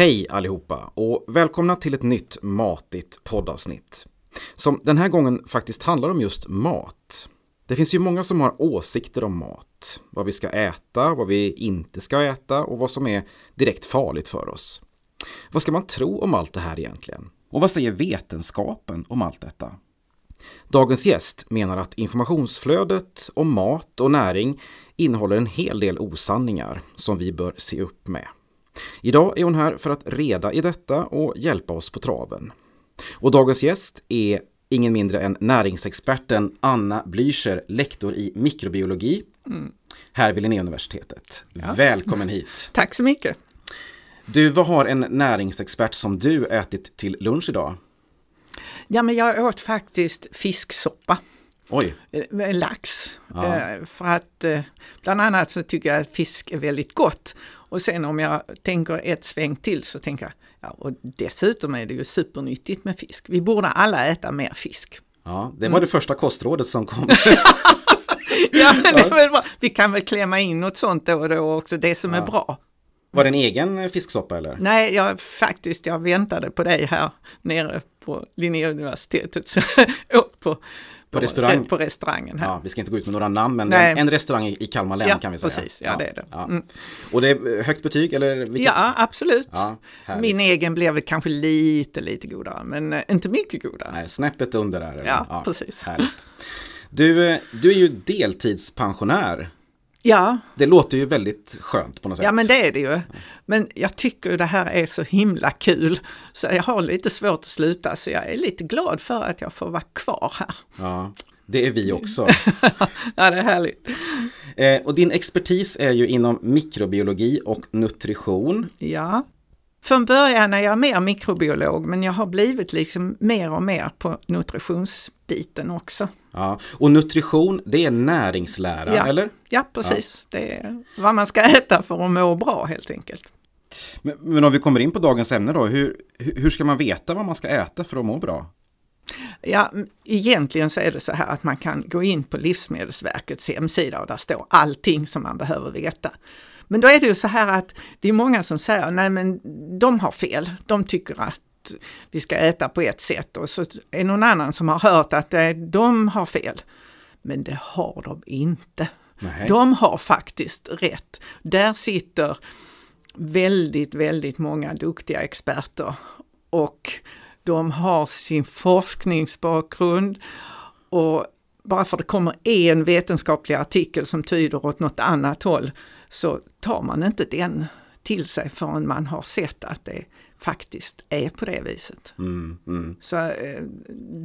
Hej allihopa och välkomna till ett nytt matigt poddavsnitt. Som den här gången faktiskt handlar om just mat. Det finns ju många som har åsikter om mat. Vad vi ska äta, vad vi inte ska äta och vad som är direkt farligt för oss. Vad ska man tro om allt det här egentligen? Och vad säger vetenskapen om allt detta? Dagens gäst menar att informationsflödet om mat och näring innehåller en hel del osanningar som vi bör se upp med. Idag är hon här för att reda i detta och hjälpa oss på traven. Och dagens gäst är ingen mindre än näringsexperten Anna Blücher, lektor i mikrobiologi mm. här vid Linnéuniversitetet. Ja. Välkommen hit! Tack så mycket! Du, vad har en näringsexpert som du ätit till lunch idag? Ja, men jag åt faktiskt fisksoppa. Oj. Med lax. Ja. Eh, för att eh, bland annat så tycker jag att fisk är väldigt gott. Och sen om jag tänker ett sväng till så tänker jag, ja, och dessutom är det ju supernyttigt med fisk. Vi borde alla äta mer fisk. Ja, det var mm. det första kostrådet som kom. ja, bra. Vi kan väl klämma in något sånt då och då också, det som ja. är bra. Var det en egen fisksoppa eller? Nej, jag faktiskt, jag väntade på dig här nere på Linnéuniversitetet. Så åt på på, restaurang. på restaurangen här. Ja, vi ska inte gå ut med några namn, men Nej. en restaurang i Kalmar län ja, kan vi säga. Precis, ja, ja det är det. Mm. Och det är högt betyg eller? Vilket? Ja, absolut. Min egen blev väl kanske lite, lite godare, men eh, inte mycket godare. Nej, snäppet under där. Ja, precis. Härligt. Du, eh, du är ju deltidspensionär. Ja. Det låter ju väldigt skönt på något sätt. Ja men det är det ju. Men jag tycker det här är så himla kul så jag har lite svårt att sluta så jag är lite glad för att jag får vara kvar här. Ja, det är vi också. ja, det är härligt. Eh, och din expertis är ju inom mikrobiologi och nutrition. Ja. Från början är jag mer mikrobiolog men jag har blivit liksom mer och mer på nutritionsbiten också. Ja, och nutrition det är näringslära, ja. eller? Ja, precis. Ja. Det är vad man ska äta för att må bra helt enkelt. Men, men om vi kommer in på dagens ämne då, hur, hur ska man veta vad man ska äta för att må bra? Ja, egentligen så är det så här att man kan gå in på Livsmedelsverkets hemsida och där står allting som man behöver veta. Men då är det ju så här att det är många som säger nej men de har fel. De tycker att vi ska äta på ett sätt och så är det någon annan som har hört att de har fel. Men det har de inte. Nej. De har faktiskt rätt. Där sitter väldigt, väldigt många duktiga experter och de har sin forskningsbakgrund och bara för att det kommer en vetenskaplig artikel som tyder åt något annat håll så tar man inte den till sig förrän man har sett att det faktiskt är på det viset. Mm, mm. Så eh,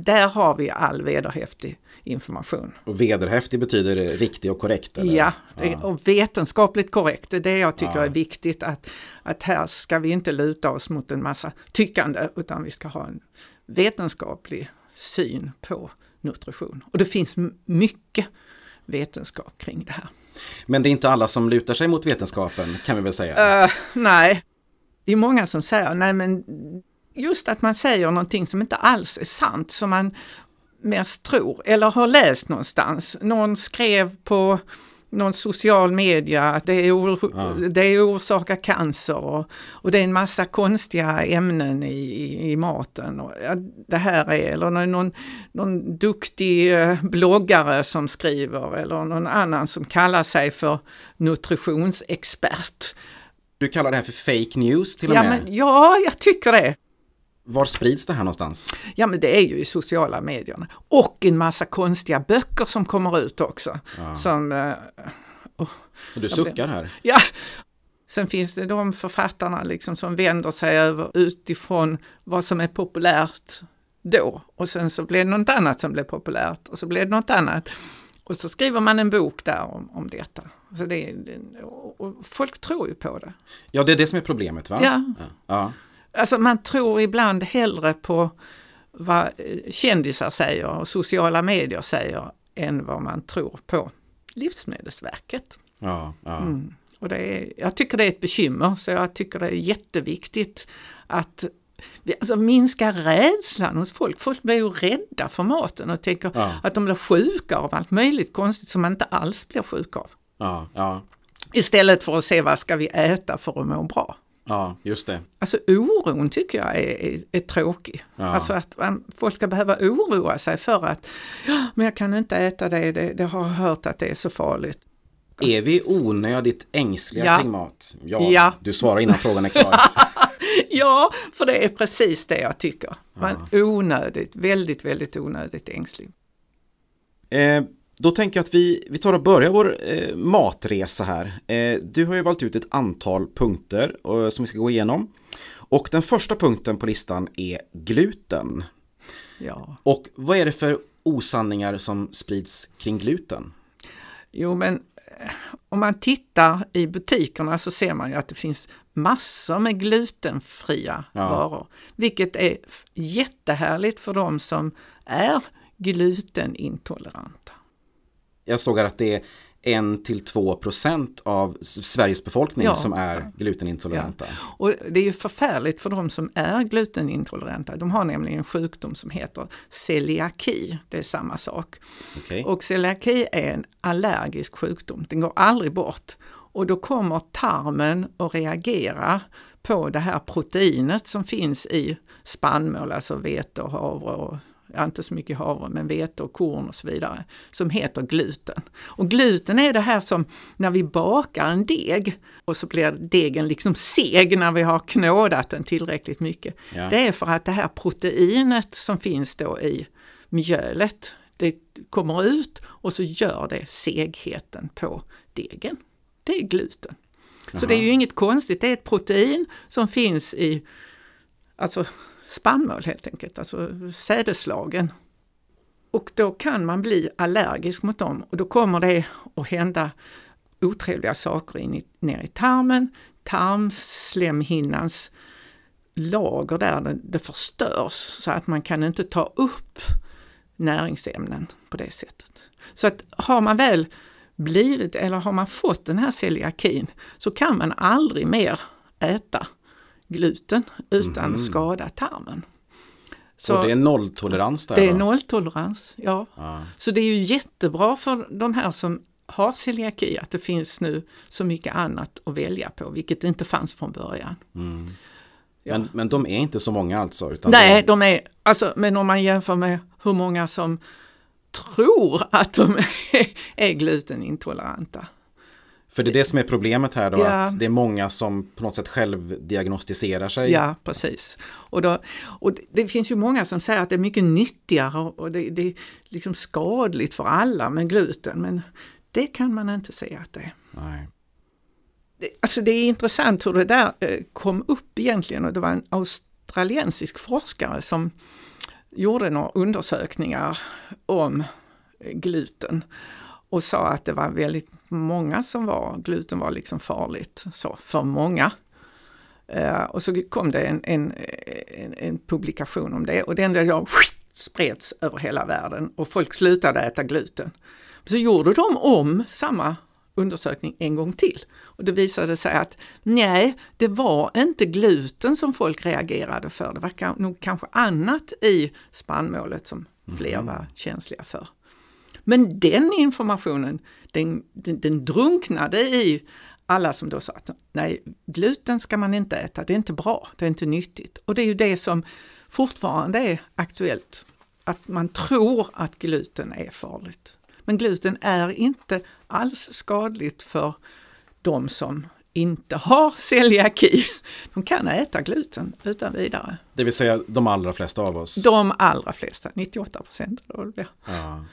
där har vi all vederhäftig information. Och vederhäftig betyder riktig och korrekt? Eller? Ja, det, och vetenskapligt korrekt. Det är det jag tycker ja. är viktigt att, att här ska vi inte luta oss mot en massa tyckande utan vi ska ha en vetenskaplig syn på nutrition. Och det finns mycket vetenskap kring det här. Men det är inte alla som lutar sig mot vetenskapen kan vi väl säga? Uh, nej, det är många som säger, nej men just att man säger någonting som inte alls är sant, som man mest tror eller har läst någonstans. Någon skrev på någon social media att det, or ja. det orsakar cancer och, och, det är en massa konstiga ämnen i, i, i maten. Och, ja, det här är, eller någon, någon duktig eh, bloggare som skriver eller någon annan som kallar sig för nutritionsexpert. Du kallar det här för fake news till och ja, med? Men, ja, jag tycker det. Var sprids det här någonstans? Ja men det är ju i sociala medierna. Och en massa konstiga böcker som kommer ut också. Ja. Som, uh, oh, du suckar här. Ja. Sen finns det de författarna liksom som vänder sig över utifrån vad som är populärt då. Och sen så blir det något annat som blir populärt och så blir det något annat. Och så skriver man en bok där om, om detta. Så det, och folk tror ju på det. Ja, det är det som är problemet va? Ja. ja. Alltså man tror ibland hellre på vad eh, kändisar säger och sociala medier säger än vad man tror på Livsmedelsverket. Ja, ja. Mm. Och det är, jag tycker det är ett bekymmer så jag tycker det är jätteviktigt att alltså minska rädslan hos folk. Folk blir ju rädda för maten och tänker ja. att de blir sjuka av allt möjligt konstigt som man inte alls blir sjuk av. Ja, ja. Istället för att se vad ska vi äta för att må bra. Ja, just det. Alltså oron tycker jag är, är, är tråkig. Ja. Alltså att man, folk ska behöva oroa sig för att men jag kan inte äta det, det, det har jag hört att det är så farligt. Är vi onödigt ängsliga Ja. kring mat? Ja, Ja. du svarar innan frågan är klar. Ja, för det är precis det jag tycker. Man onödigt, väldigt, väldigt onödigt ängslig. Eh, då tänker jag att vi, vi tar och börjar vår eh, matresa här. Eh, du har ju valt ut ett antal punkter eh, som vi ska gå igenom. Och den första punkten på listan är gluten. Ja. Och vad är det för osanningar som sprids kring gluten? Jo, men om man tittar i butikerna så ser man ju att det finns massor med glutenfria Ja. varor. Vilket är jättehärligt för de som är glutenintoleranta. Jag såg att det är 1-2 procent av Sveriges befolkning Ja. som är glutenintoleranta. Och det är ju förfärligt för de som är glutenintoleranta. De har nämligen en sjukdom som heter celiaki. Det är samma sak. Okej. Och celiaki är en allergisk sjukdom. Den går aldrig bort. Och då kommer tarmen att reagera på det här proteinet som finns i spannmål, alltså vete och havre och ja, inte så mycket havre, men vete och korn och så vidare, som heter gluten. Och gluten är det här som när vi bakar en deg och så blir degen liksom seg när vi har knådat den tillräckligt mycket. Ja. Det är för att det här proteinet som finns då i mjölet, det kommer ut och så gör det segheten på degen. Det är gluten. Så det är ju inget konstigt, det är ett protein som finns i alltså spannmål helt enkelt, alltså sädeslagen. Och då kan man bli allergisk mot dem och då kommer det att hända otrevliga saker in i, ner i tarmen. Tarmslemhinnans lager där, det, det förstörs så att man kan inte ta upp näringsämnen på det sättet. Så att har man väl blivit eller har man fått den här celiakin så kan man aldrig mer äta gluten utan att skada tarmen. Så det är nolltolerans där det är då? nolltolerans, ja. Ja. Så det är ju jättebra för de här som har celiaki att det finns nu så mycket annat att välja på, vilket inte fanns från början. Ja. Men, men de är inte så många alltså? Utan Nej, de, de är, alltså, men om man jämför med hur många som tror att de är, är glutenintoleranta. För det är det som är problemet här då, Ja. att det är många som på något sätt själv diagnostiserar sig. Ja, precis. Och, då, och det, finns ju många som säger att det är mycket nyttigare och det, det är liksom skadligt för alla med gluten, men det kan man inte säga att det är. Nej. Det, alltså det är intressant hur det där eh, kom upp egentligen och det var en australiensisk forskare som gjorde några undersökningar om eh, gluten och sa att det var väldigt många som var, gluten var liksom farligt så, för många. Eh, och så kom det en, en, en, en publikation om det och den där jag spreds över hela världen och folk slutade äta gluten. Så gjorde de om samma undersökning en gång till. Och det visade sig att nej, det var inte gluten som folk reagerade för. Det var nog kanske annat i spannmålet som fler var känsliga för. Men den informationen, den, den, den drunknade i alla som då sa att nej, gluten ska man inte äta, det är inte bra, det är inte nyttigt. Och det är ju det som fortfarande är aktuellt, att man tror att gluten är farligt. Men gluten är inte alls skadligt för de som inte har celiaki. De kan äta gluten utan vidare. Det vill säga de allra flesta av oss. De allra flesta, 98 procent. Ja.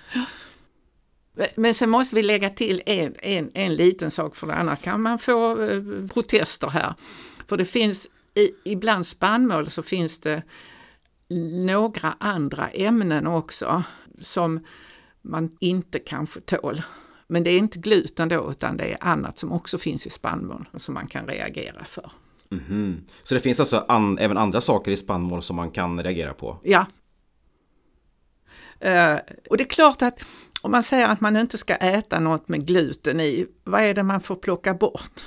Men sen måste vi lägga till en, en, en liten sak för annars kan man få eh, protester här. För det finns i, ibland spannmål så finns det några andra ämnen också som man inte kanske tål. Men det är inte gluten då utan det är annat som också finns i spannmål och som man kan reagera för. Mhm. Så det finns alltså an, även andra saker i spannmål som man kan reagera på? Ja. Eh, och det är klart att om man säger att man inte ska äta något med gluten i, vad är det man får plocka bort?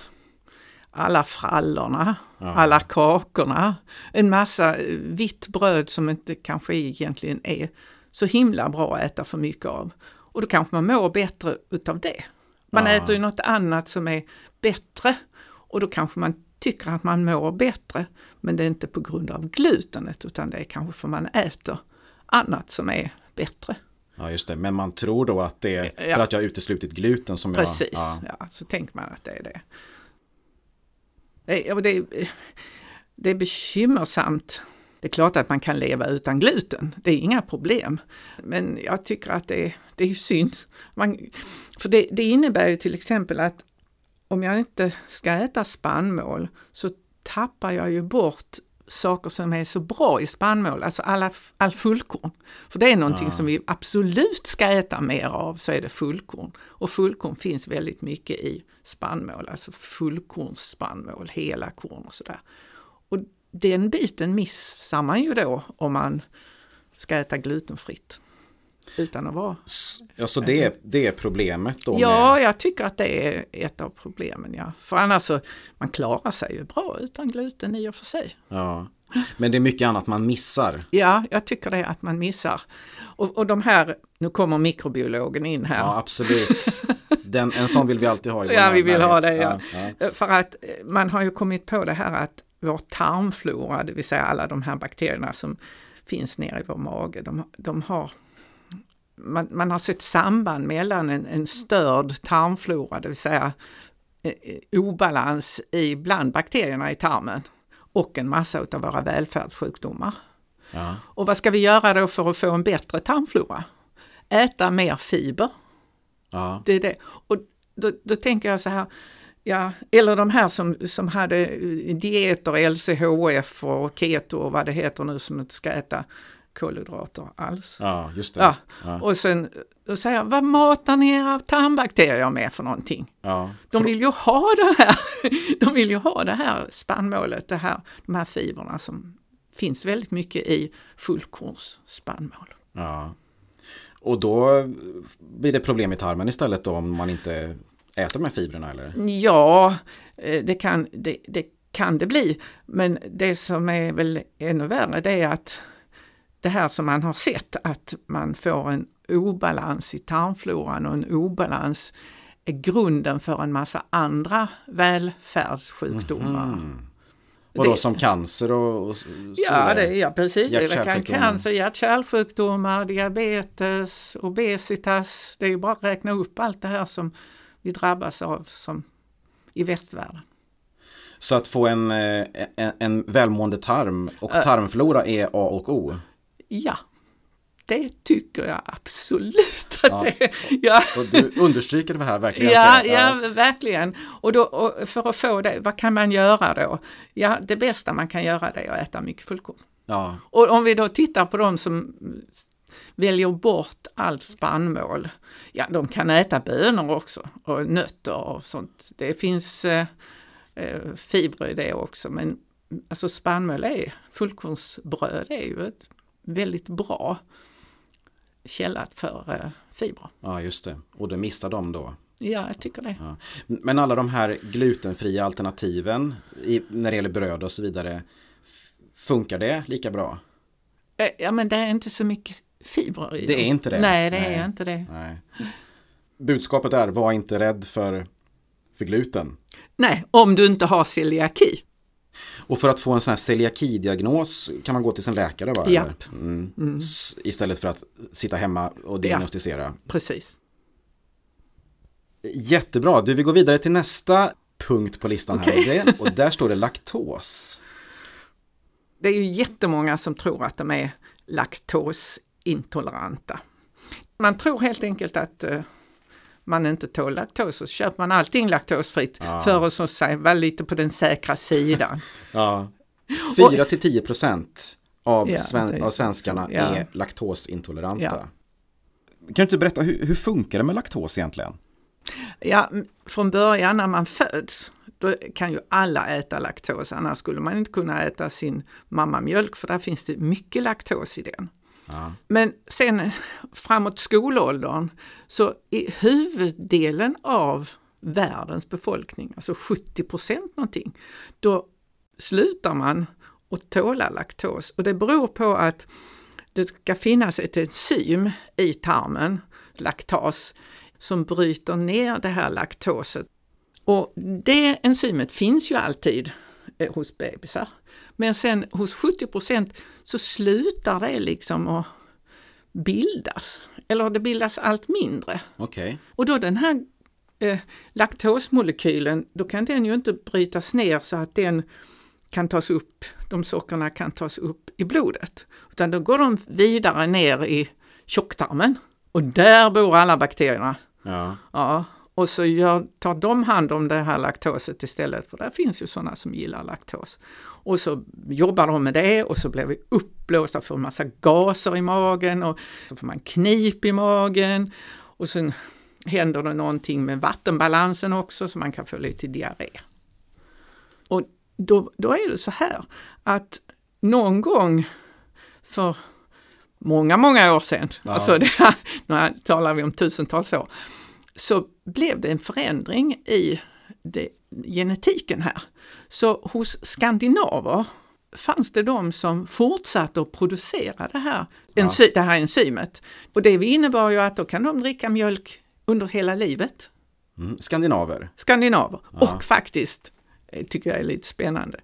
Alla frallorna, Ja. alla kakorna, en massa vitt bröd som inte kanske egentligen är så himla bra att äta för mycket av. Och då kanske man mår bättre utav det. Man Ja. äter ju något annat som är bättre och då kanske man tycker att man mår bättre. Men det är inte på grund av glutenet utan det är kanske för man äter annat som är bättre. Ja just det, men man tror då att det är för Ja. att jag har uteslutit gluten som Precis, jag... ja. så tänker man att det är det. det, är- det, är, det är bekymmersamt. Det är klart att man kan leva utan gluten, det är inga problem. Men jag tycker att det, är- det är synd. Man, för det, det innebär ju till exempel att om jag inte ska äta spannmål så tappar jag ju bort saker som är så bra i spannmål, alltså alla, all fullkorn. För det är någonting Ja. som vi absolut ska äta mer av, så är det fullkorn. Och fullkorn finns väldigt mycket i spannmål, alltså fullkornsspannmål, hela korn och sådär. Och den biten missar man ju då om man ska äta glutenfritt. Utan att vara Ja, så det, är- det är problemet då? Ja, med, jag tycker att det är ett av problemen. Ja. För annars så, man klarar sig ju bra utan gluten i och för sig. ja. Men det är mycket annat man missar. Ja, jag tycker det att man missar. Och, och de här, nu kommer mikrobiologen in här. Ja, absolut. Den, en sån vill vi alltid ha i vår Ja, vi vill ha närhet. det, ja. ja. För att eh, man har ju kommit på det här att vår tarmflora, det vill säga alla de här bakterierna som finns nere i vår mage, de, de har man, man har sett samband mellan en, en störd tarmflora, det vill säga eh, eh, obalans i bland bakterierna i tarmen och en massa av våra välfärdssjukdomar. Ja. Och vad ska vi göra då för att få en bättre tarmflora? Äta mer fiber. Ja. Det är det. Och då, då tänker jag så här, ja, eller de här som, som hade dieter, LCHF och keto och vad det heter nu som inte ska äta kolhydrater alls. ja, just det. Ja, Ja. och sen då säger jag, vad matar ni era tarmbakterier med för någonting? Ja. De vill ju ha det här, de vill ju ha det här spannmålet, det här, de här fibrerna som finns väldigt mycket i fullkornsspannmål. Ja. Och då blir det problem i tarmen istället då om man inte äter de här fibrerna eller? Ja, eh, det kan det, det kan det bli. Men det som är väl ännu värre det är att det här som man har sett att man får en obalans i tarmfloran och en obalans är grunden för en massa andra välfärdssjukdomar. Mm. Vadå Det- som cancer och, och Ja, det, ja precis. Det kan cancer, hjärt-kärlsjukdomar, diabetes, obesitas. Det är ju bara att räkna upp allt det här som vi drabbas av som i västvärlden. Så att få en, eh, en, en välmående tarm och tarmflora är A och O. Ja, det tycker jag absolut att Ja. det är. Ja. Och du understryker det här verkligen. Ja, så- ja, verkligen. Och, då, och för att få det, vad kan man göra då? Ja, det bästa man kan göra det är att äta mycket fullkorn. ja. Och om vi då tittar på de som väljer bort allt spannmål, ja de kan äta bönor också och nötter och sånt. Det finns eh, eh, fibrer i det också men alltså spannmål är, fullkornsbröd är ju ett väldigt bra källa för eh, fibrer. ja, just det. Och det missar de då. Ja, jag tycker det. Ja. Men alla de här glutenfria alternativen i, när det gäller bröd och så vidare. Funkar det lika bra? Eh, Ja, men det är inte så mycket fibrer i Det dem. är inte det? Nej, det Nej. är inte det. Nej. Budskapet är, var inte rädd för, för gluten. Nej, om du inte har celiaki. Och för att få en sån här celiaki-diagnos kan man gå till sin läkare va? Eller? Mm. S- Istället för att sitta hemma och diagnostisera. Precis. Jättebra, du vi går vidare till nästa punkt på listan här. Och, det, och där står det laktos. Det är ju jättemånga som tror att de är laktosintoleranta. Man tror helt enkelt att eh, man inte tål laktos och så köper man allting laktosfritt Ja. för att så säga, vara lite på den säkra sidan. Ja. 4 till 10 procent av, Ja, sven- av svenskarna Ja. är laktosintoleranta. Ja. Kan du inte berätta, hur, hur funkar det med laktos egentligen? Ja, från början när man föds, då kan ju alla äta laktos, annars skulle man inte kunna äta sin mammamjölk för där finns det mycket laktos i den. Ja. Men sen framåt skolåldern så är huvuddelen av världens befolkning, alltså 70 procent någonting, då slutar man att tåla laktos. Och det beror på att det ska finnas ett enzym i tarmen, laktas, som bryter ner det här laktoset. Och det enzymet finns ju alltid eh, hos bebisar. Men sen hos 70 procent så slutar det liksom att bildas. Eller det bildas allt mindre. Okej. Och då den här eh, laktosmolekylen, då kan den ju inte brytas ner så att den kan tas upp, de sockerna kan tas upp i blodet. Utan då går de vidare ner i tjocktarmen och där bor alla bakterierna. Ja. Ja, och så gör, tar de hand om det här laktoset istället, för där finns ju sådana som gillar laktos. Och så jobbar de med det och så blir vi uppblåsta för en massa gaser i magen och så får man knip i magen och sen händer det någonting med vattenbalansen också så man kan få lite diarré. Och då, då är det så här att någon gång för många, många år sedan, Ja. alltså det, nu talar vi om tusentals år, så blev det en förändring i det, genetiken här. Så hos skandinaver fanns det de som fortsatte att producera det här, enzy, det här enzymet. Och det innebar ju att då kan de dricka mjölk under hela livet, Mm. Skandinaver. skandinaver. Ja. Och faktiskt, eh, tycker jag är lite spännande,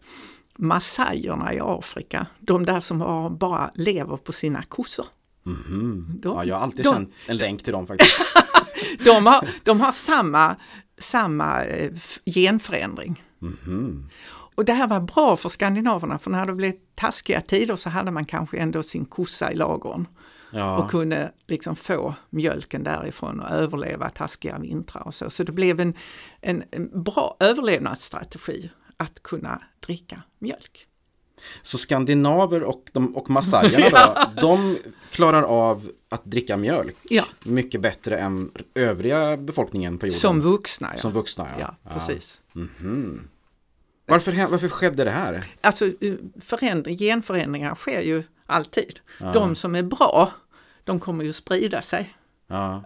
massajerna i Afrika, de där som har, bara lever på sina kossor. Mhm. De, Ja, jag har alltid de, känt en länk till dem faktiskt. de, har, de har samma, samma eh, genförändring. Mhm. Och det här var bra för skandinaverna, för när det blev taskiga tider så hade man kanske ändå sin kossa i lagorn Ja. och kunde liksom få mjölken därifrån och överleva taskiga vintrar och så. Så det blev en, en, en bra överlevnadsstrategi att kunna dricka mjölk. Så skandinaver och, de, och massajerna då, de klarar av att dricka mjölk Ja, mycket bättre än övriga befolkningen på jorden. som vuxna. Ja, Som vuxna, ja. ja precis. Mhm. Varför, hä- varför skedde det här? Alltså eh, förändring, genförändringar sker ju alltid. De som är bra, de kommer ju sprida sig.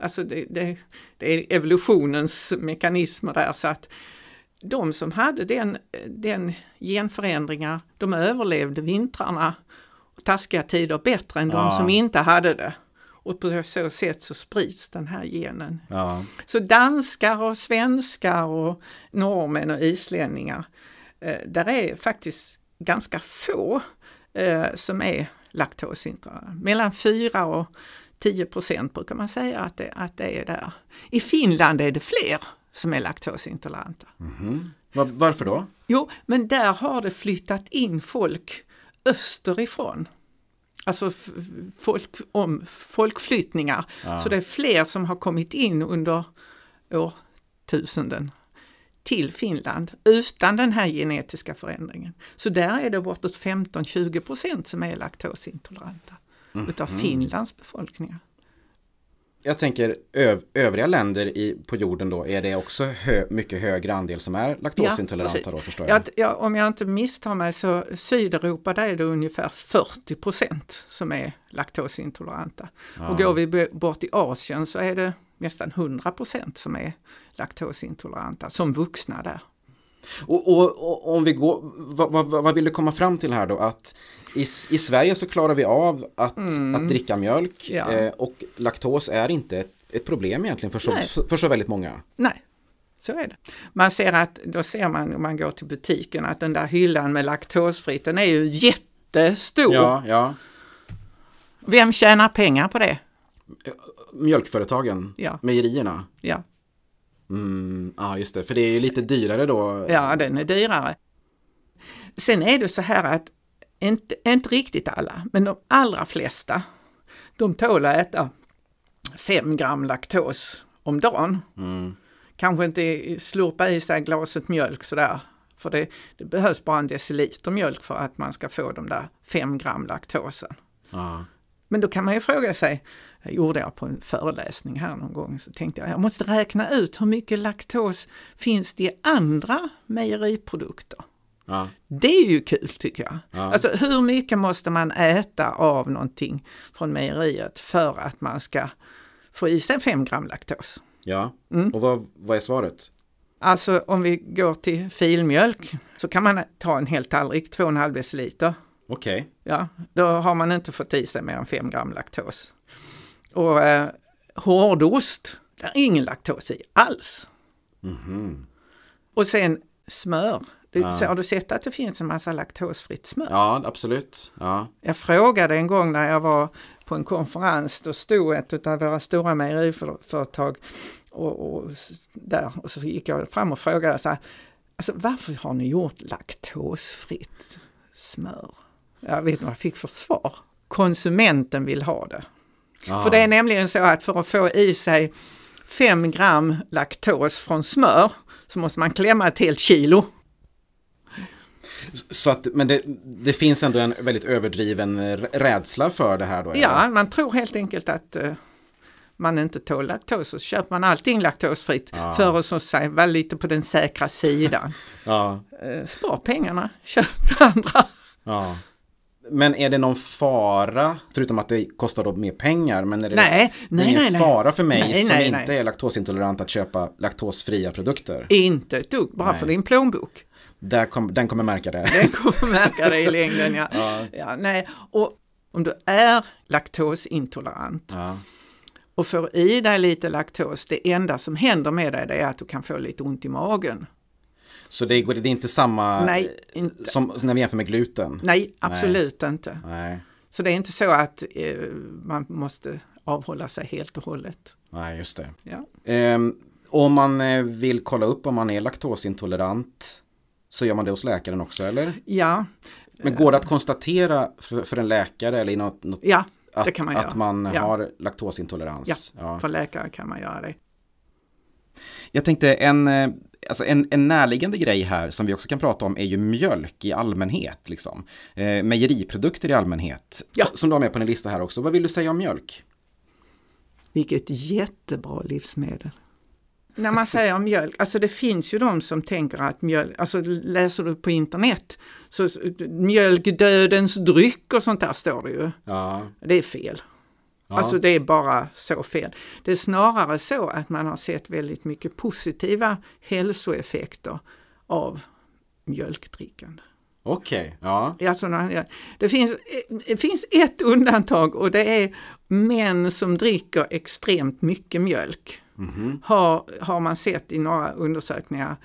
Alltså det, det, det är evolutionens mekanismer där så att de som hade den, den genförändringar, de överlevde vintrarna och taskiga tider bättre än de Ja. som inte hade det. Och på så sätt så sprids den här genen. Ja. Så danskar och svenskar och norrmän och islänningar, eh, där är faktiskt ganska få eh, som är laktosintoleranta. Mellan 4 och 10 procent brukar man säga att det, att det är där. I Finland är det fler som är laktosintoleranta. Var, varför då? Jo, men där har det flyttat in folk österifrån. Alltså folk, om, folkflyttningar. Ja. Så det är fler som har kommit in under årtusenden till Finland utan den här genetiska förändringen. Så där är det bortåt 15-20 procent som är laktosintoleranta utav Finlands befolkningar. Jag tänker öv, övriga länder i, på jorden då, är det också hö, mycket högre andel som är laktosintoleranta precis. då förstår jag? Ja, ja, om jag inte misstar mig så Sydeuropa där är det ungefär 40 procent som är laktosintoleranta. Och går vi bort i Asien så är det nästan 100 procent som är laktosintoleranta som vuxna där. Och, och, och om vi går, vad, vad, vad vill du komma fram till här då? Att i, i Sverige så klarar vi av att, att dricka mjölk Mm. Ja. eh, och laktos är inte ett, ett problem egentligen för så, för så väldigt många. Nej, så är det. Man ser att, då ser man om man går till butiken att den där hyllan med laktosfritt, den är ju jättestor. Ja, ja. Vem tjänar pengar på det? Mjölkföretagen, Ja. mejerierna. Ja, Mm, ja, just det. För det är ju lite dyrare då. ja den är dyrare. Sen är det så här att, inte, inte riktigt alla, men de allra flesta, de tål att äta 5 gram laktos om dagen. Mm, Kanske inte slurpa i sig glaset mjölk sådär, för det, det behövs bara en deciliter mjölk för att man ska få de där 5 gram laktosen. ja. Men då kan man ju fråga sig, gjorde jag på en föreläsning här någon gång, så tänkte jag jag måste räkna ut hur mycket laktos finns det i andra mejeriprodukter. ja. Det är ju kul tycker jag. Ja. Alltså hur mycket måste man äta av någonting från mejeriet för att man ska få i sig 5 gram laktos? ja. Mm. Och vad, vad är svaret? Alltså om vi går till filmjölk så kan man ta en hel tallrik, 2,5 deciliter. Okej. Ja, då har man inte fått i sig mer än 5 gram laktos. Och eh, hårdost, där är ingen laktos i alls. Mhm. Och sen smör, Du, Ja. så Har du sett att det finns en massa laktosfritt smör? Ja, absolut. Ja. Jag frågade en gång när jag var på en konferens, då stod ett av våra stora mejeriföretag och, och där och så gick jag fram och frågade så här, alltså varför har ni gjort laktosfritt smör? Jag vet inte vad jag fick för svar. Konsumenten vill ha det. Ja. För det är nämligen så att för att få i sig 5 gram laktos från smör så måste man klämma ett helt kilo. Så att, men det, det finns ändå en väldigt överdriven rädsla för det här då? eller? Ja, man tror helt enkelt att eh, man inte tål laktos och så köper man allting laktosfritt Ja. för att så säga, vara lite på den säkra sidan. ja. Eh, spar pengarna, köp det andra. Ja. Men är det någon fara, förutom att det kostar då mer pengar, men är det, Nej, det nej, ingen nej, fara för mig Nej, som nej, inte är laktosintolerant att köpa laktosfria produkter? Inte ett dugg, bara för din plånbok. Där kom, den kommer märka det. Den kommer märka det i längden. Ja. Ja. Ja, nej. Och om du är laktosintolerant Ja. och får i dig lite laktos, det enda som händer med dig det är att du kan få lite ont i magen. Så det, det är inte samma Nej, inte. som när vi jämför med gluten? Nej, absolut inte. Nej, Så det är inte så att eh, man måste avhålla sig helt och hållet. nej just det. Ja. Ehm, om man eh, vill kolla upp om man är laktosintolerant så gör man det hos läkaren också eller? Ja, Men går det att konstatera för, för en läkare eller i något, något ja att, det kan man att göra. man Ja. har laktosintolerans? Ja. för läkare kan man göra det. Jag tänkte en, eh, alltså en, en närliggande grej här som vi också kan prata om är ju mjölk i allmänhet. Liksom. Eh, mejeriprodukter i allmänhet. Ja. Som du har med på din lista här också. Vad vill du säga om mjölk? Vilket jättebra livsmedel. När man säger mjölk, alltså det finns ju de som tänker att mjölk, alltså läser du på internet, så mjölk dödens dryck och sånt där står det ju. Ja. Det är fel. Ja. Alltså det är bara så fel. Det är snarare så att man har sett väldigt mycket positiva hälsoeffekter av mjölkdrickande. Okej, ja. Alltså, det, finns, det finns ett undantag och det är män som dricker extremt mycket mjölk. Mhm. Har, har man sett i några undersökningar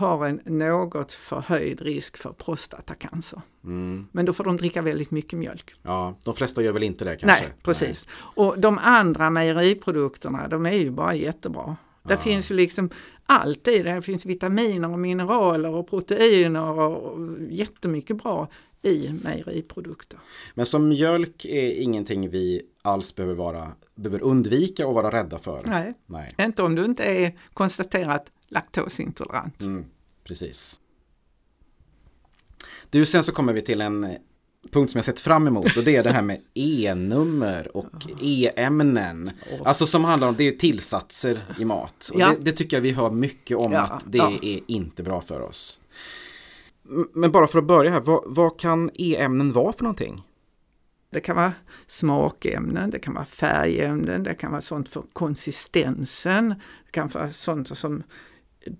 har en något förhöjd risk för prostatacancer. Mm. Men då får de dricka väldigt mycket mjölk. ja. De flesta gör väl inte det kanske? Nej, precis. Och de andra mejeriprodukterna, de är ju bara jättebra. Det Ja. finns ju liksom allt i det. Det finns vitaminer och mineraler och proteiner och jättemycket bra i mejeriprodukter. Men som mjölk är ingenting vi alls behöver, vara, behöver undvika och vara rädda för? Nej, Nej. inte om du inte är konstaterat laktosintolerant. Mm, precis. Du, sen så kommer vi till en punkt som jag sett fram emot och det är det här med E-nummer och E-ämnen. Alltså som handlar om, det är tillsatser i mat. Och Ja. det, det tycker jag vi hör mycket om Ja, att det ja. är inte bra för oss. Men bara för att börja här, vad, vad kan E-ämnen vara för någonting? Det kan vara smakämnen, det kan vara färgämnen, det kan vara sånt för konsistensen, det kan vara sånt som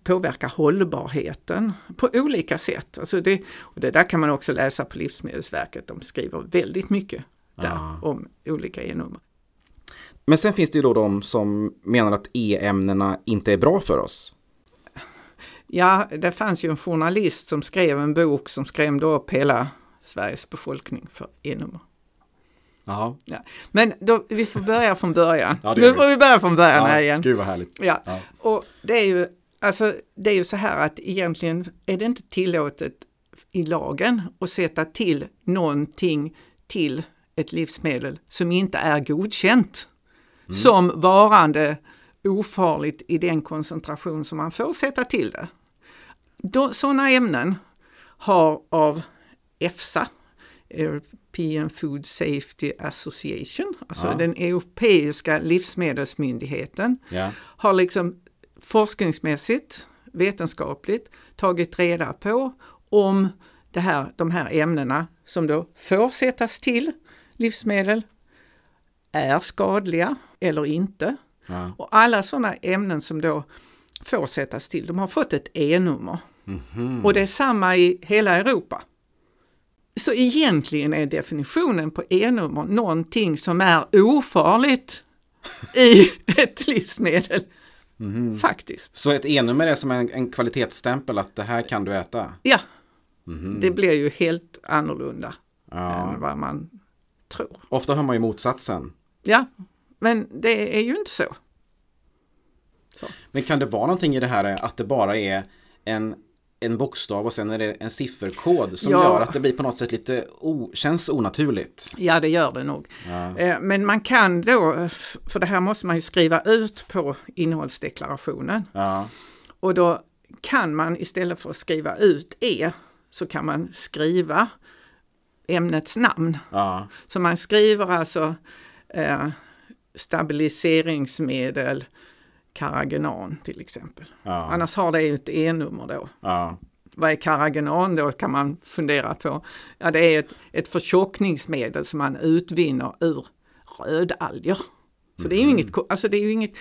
påverkar hållbarheten på olika sätt. Alltså det, och det där kan man också läsa på Livsmedelsverket, de skriver väldigt mycket där Ja. om olika e-nummer. Men sen finns det ju då de som menar att E-ämnena inte är bra för oss. Ja, det fanns ju en journalist som skrev en bok som skrämde upp hela Sveriges befolkning för e-nummer. Ja. Men då, vi får börja från början. Ja, nu får vi börja från början här igen. Gud vad härligt. Ja. Ja. Och det är ju alltså, det är ju så här att egentligen är det inte tillåtet i lagen att sätta till någonting till ett livsmedel som inte är godkänt som varande ofarligt i den koncentration som man får sätta till det. Då, sådana ämnen har av EFSA, European Food Safety Association, alltså Ja. den europeiska livsmedelsmyndigheten, Ja. har liksom forskningsmässigt, vetenskapligt tagit reda på om det här, de här ämnena som då får sättas till livsmedel är skadliga eller inte. Ja. Och alla sådana ämnen som då får sättas till, de har fått ett E-nummer. Mhm. Och det är samma i hela Europa. Så egentligen är definitionen på E-nummer någonting som är ofarligt i ett livsmedel. Mhm. Faktiskt. Så ett E-nummer är som en, en kvalitetsstämpel att det här kan du äta? Ja, Det blir ju helt annorlunda Ja. än vad man tror. Ofta hör man ju motsatsen. Ja, men det är ju inte så. så. Men kan det vara någonting i det här att det bara är en, en bokstav och sen är det en sifferkod som Ja. gör att det blir på något sätt lite o, känns onaturligt? Ja, det gör det nog. Ja. Eh, Men man kan då, för det här måste man ju skriva ut på innehållsdeklarationen. Ja. Och då kan man istället för att skriva ut E så kan man skriva ämnets namn. Så man skriver alltså eh, stabiliseringsmedel Carragenan till exempel. Ja. Annars har det ju ett E-nummer då. Ja. Vad är Carragenan då kan man fundera på. Ja, det är ett, ett förtjockningsmedel som man utvinner ur rödalger. Så det är ju inget, ko- alltså det är ju inget,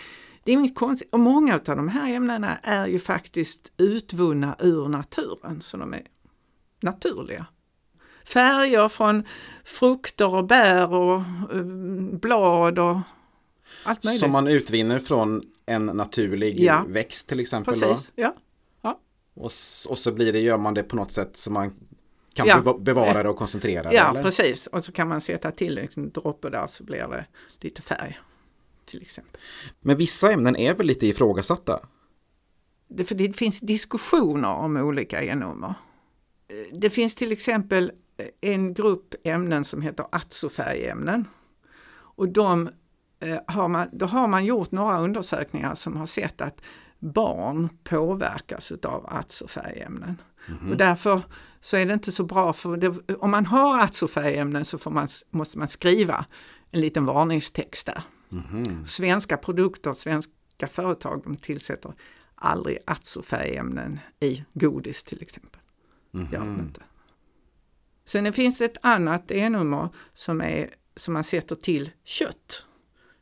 det är inget konstigt. Och många av de här ämnena är ju faktiskt utvunna ur naturen, så de är naturliga. Färger från frukter och bär och eh, blad och allt möjligt. Som man utvinner från en naturlig Ja. växt till exempel. Då. Precis, ja. Och, och så blir det, gör man det på något sätt så man kan Ja. beva- bevara det och koncentrera det. Ja, eller? precis. Och så kan man sätta till en droppe där så blir det lite färg. Till exempel. Men vissa ämnen är väl lite ifrågasatta? Det, för det finns diskussioner om olika. Eh, Det finns till exempel en grupp ämnen som heter azofärgämnen. Och de, har man, då har man gjort några undersökningar som har sett att barn påverkas av azofärgämnen. Och därför så är det inte så bra, för det, om man har azofärgämnen så man, måste man skriva en liten varningstext där. Svenska produkter, svenska företag, de tillsätter aldrig azofärgämnen i godis till exempel. Gör de inte. Sen det finns ett annat E-nummer som, är, som man sätter till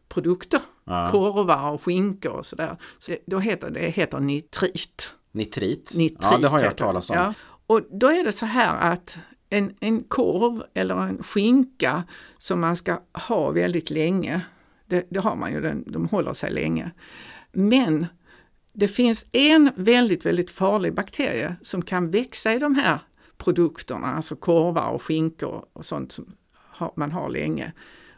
köttprodukter, Ja. korvar och skinkor och sådär. Så det, då heter det heter nitrit. Nitrit? Nitrit ja, det har jag hört talas om. Ja. Och då är det så här att en, en korv eller en skinka som man ska ha väldigt länge, det, det har man ju, den, de håller sig länge. Men det finns en väldigt, väldigt farlig bakterie som kan växa i de här produkterna, alltså korvar och skinkor och sånt som man har länge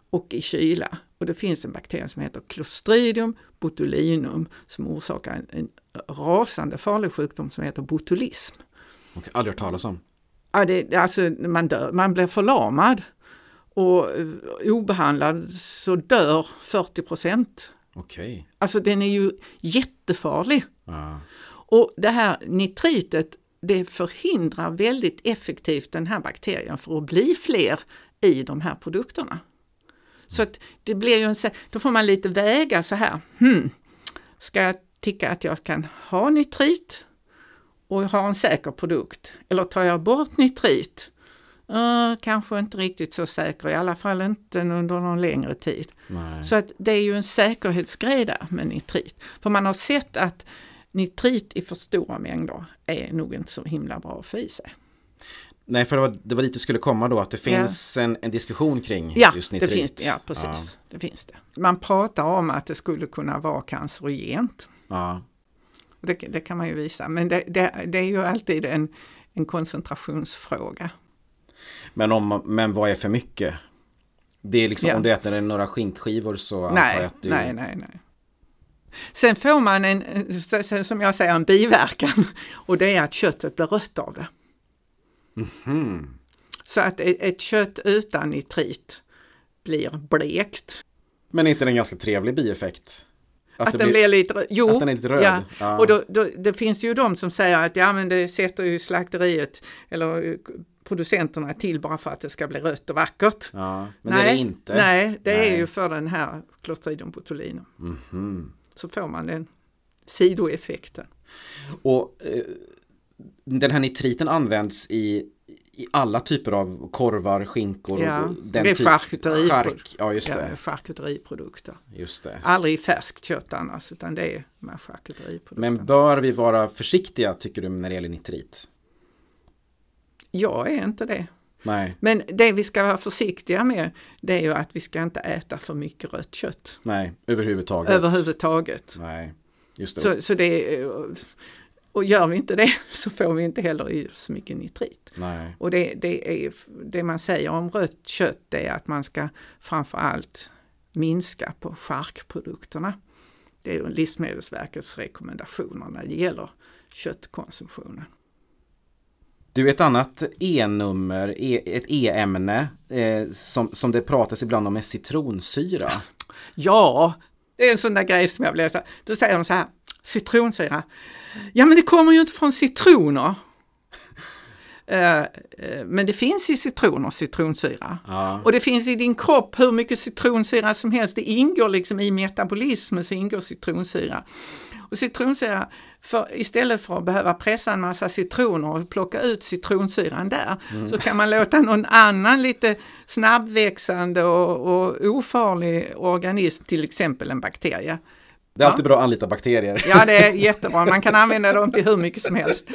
och i kyla. Och det finns en bakterie som heter Clostridium botulinum som orsakar en, en rasande farlig sjukdom som heter botulism. Och aldrig hört talas om. Ja, det, alltså, man, dör, man blir förlamad och eh, obehandlad så dör 40 procent. Okej. Alltså den är ju jättefarlig. Ja. Och det här nitritet det förhindrar väldigt effektivt den här bakterien för att bli fler i de här produkterna. Så att det blir ju en, då får man lite väga så här, hmm, ska jag tycka att jag kan ha nitrit och ha en säker produkt? Eller tar jag bort nitrit? Uh, kanske inte riktigt så säker, i alla fall inte under någon längre tid. Nej. Så att det är ju en säkerhetsgrej där med nitrit. För man har sett att nitrit i för stora mängder är nog inte så himla bra att få i sig. Nej, för det var, det var dit du skulle komma då, att det finns en, en diskussion kring Ja, just det nitrit. finns det. Ja, precis. Det finns det. Man pratar om att det skulle kunna vara cancerogent. Ja. Det, det kan man ju visa, men det, det, det är ju alltid en, en koncentrationsfråga. Men, om, men vad är för mycket? Det är liksom Ja. om du äter några skinkskivor så antar jag Nej, att du... nej, nej, nej. Sen får man en, som jag säger, en biverkan och det är att köttet blir rött av det. Hmm. Så att ett, ett kött utan nitrit blir blekt. Men är inte det en ganska trevlig bieffekt? Att, det den blir, lite röd. Jo, att den är lite röd? Ja. Ja. Och då, då, det finns ju de som säger att ja, men det sätter ju slakteriet eller producenterna till bara för att det ska bli rött och vackert. Ja, men det är det inte. Nej, det Nej. är ju för den här Clostridium botulinum. Mhm. Så får man den sidoeffekten. Och eh, den här nitriten används i, i alla typer av korvar, skinkor Ja, och den det är typ- charkuteripro- chark, Ja, just Ja, det. charkuteriprodukter. Just det. Aldrig i färskt kött annars, utan det är de här charkuteriprodukterna. Men bör vi vara försiktiga tycker du när det gäller nitrit? Jag är inte det. Nej, Men det vi ska vara försiktiga med, det är ju att vi ska inte äta för mycket rött kött nej, överhuvudtaget. överhuvudtaget. Nej, just det. Så, så det är, Och gör vi inte det så får vi inte heller i så mycket nitrit. Nej. Och det, det, är, det man säger om rött kött är att man ska framför allt minska på charkprodukterna. Det är Livsmedelsverkets rekommendationer när det gäller köttkonsumtionen. Du, ett annat E-nummer, e, ett E-ämne eh, som, som det pratas ibland om är citronsyra. Ja, det är en sån där grej som jag blev så Då säger de så här, citronsyra. Ja, men det kommer ju inte från citroner. Eh, eh, men det finns i citroner citronsyra. Ja. Och det finns i din kropp hur mycket citronsyra som helst. Det ingår liksom i metabolismen så ingår citronsyra. Och citronsyra, för, istället för att behöva pressa en massa citroner och plocka ut citronsyran där, så kan man låta någon annan lite snabbväxande och, och ofarlig organism, till exempel en bakterie, Det är alltid bra att anlita bakterier. Ja, det är jättebra. Man kan använda dem till hur mycket som helst.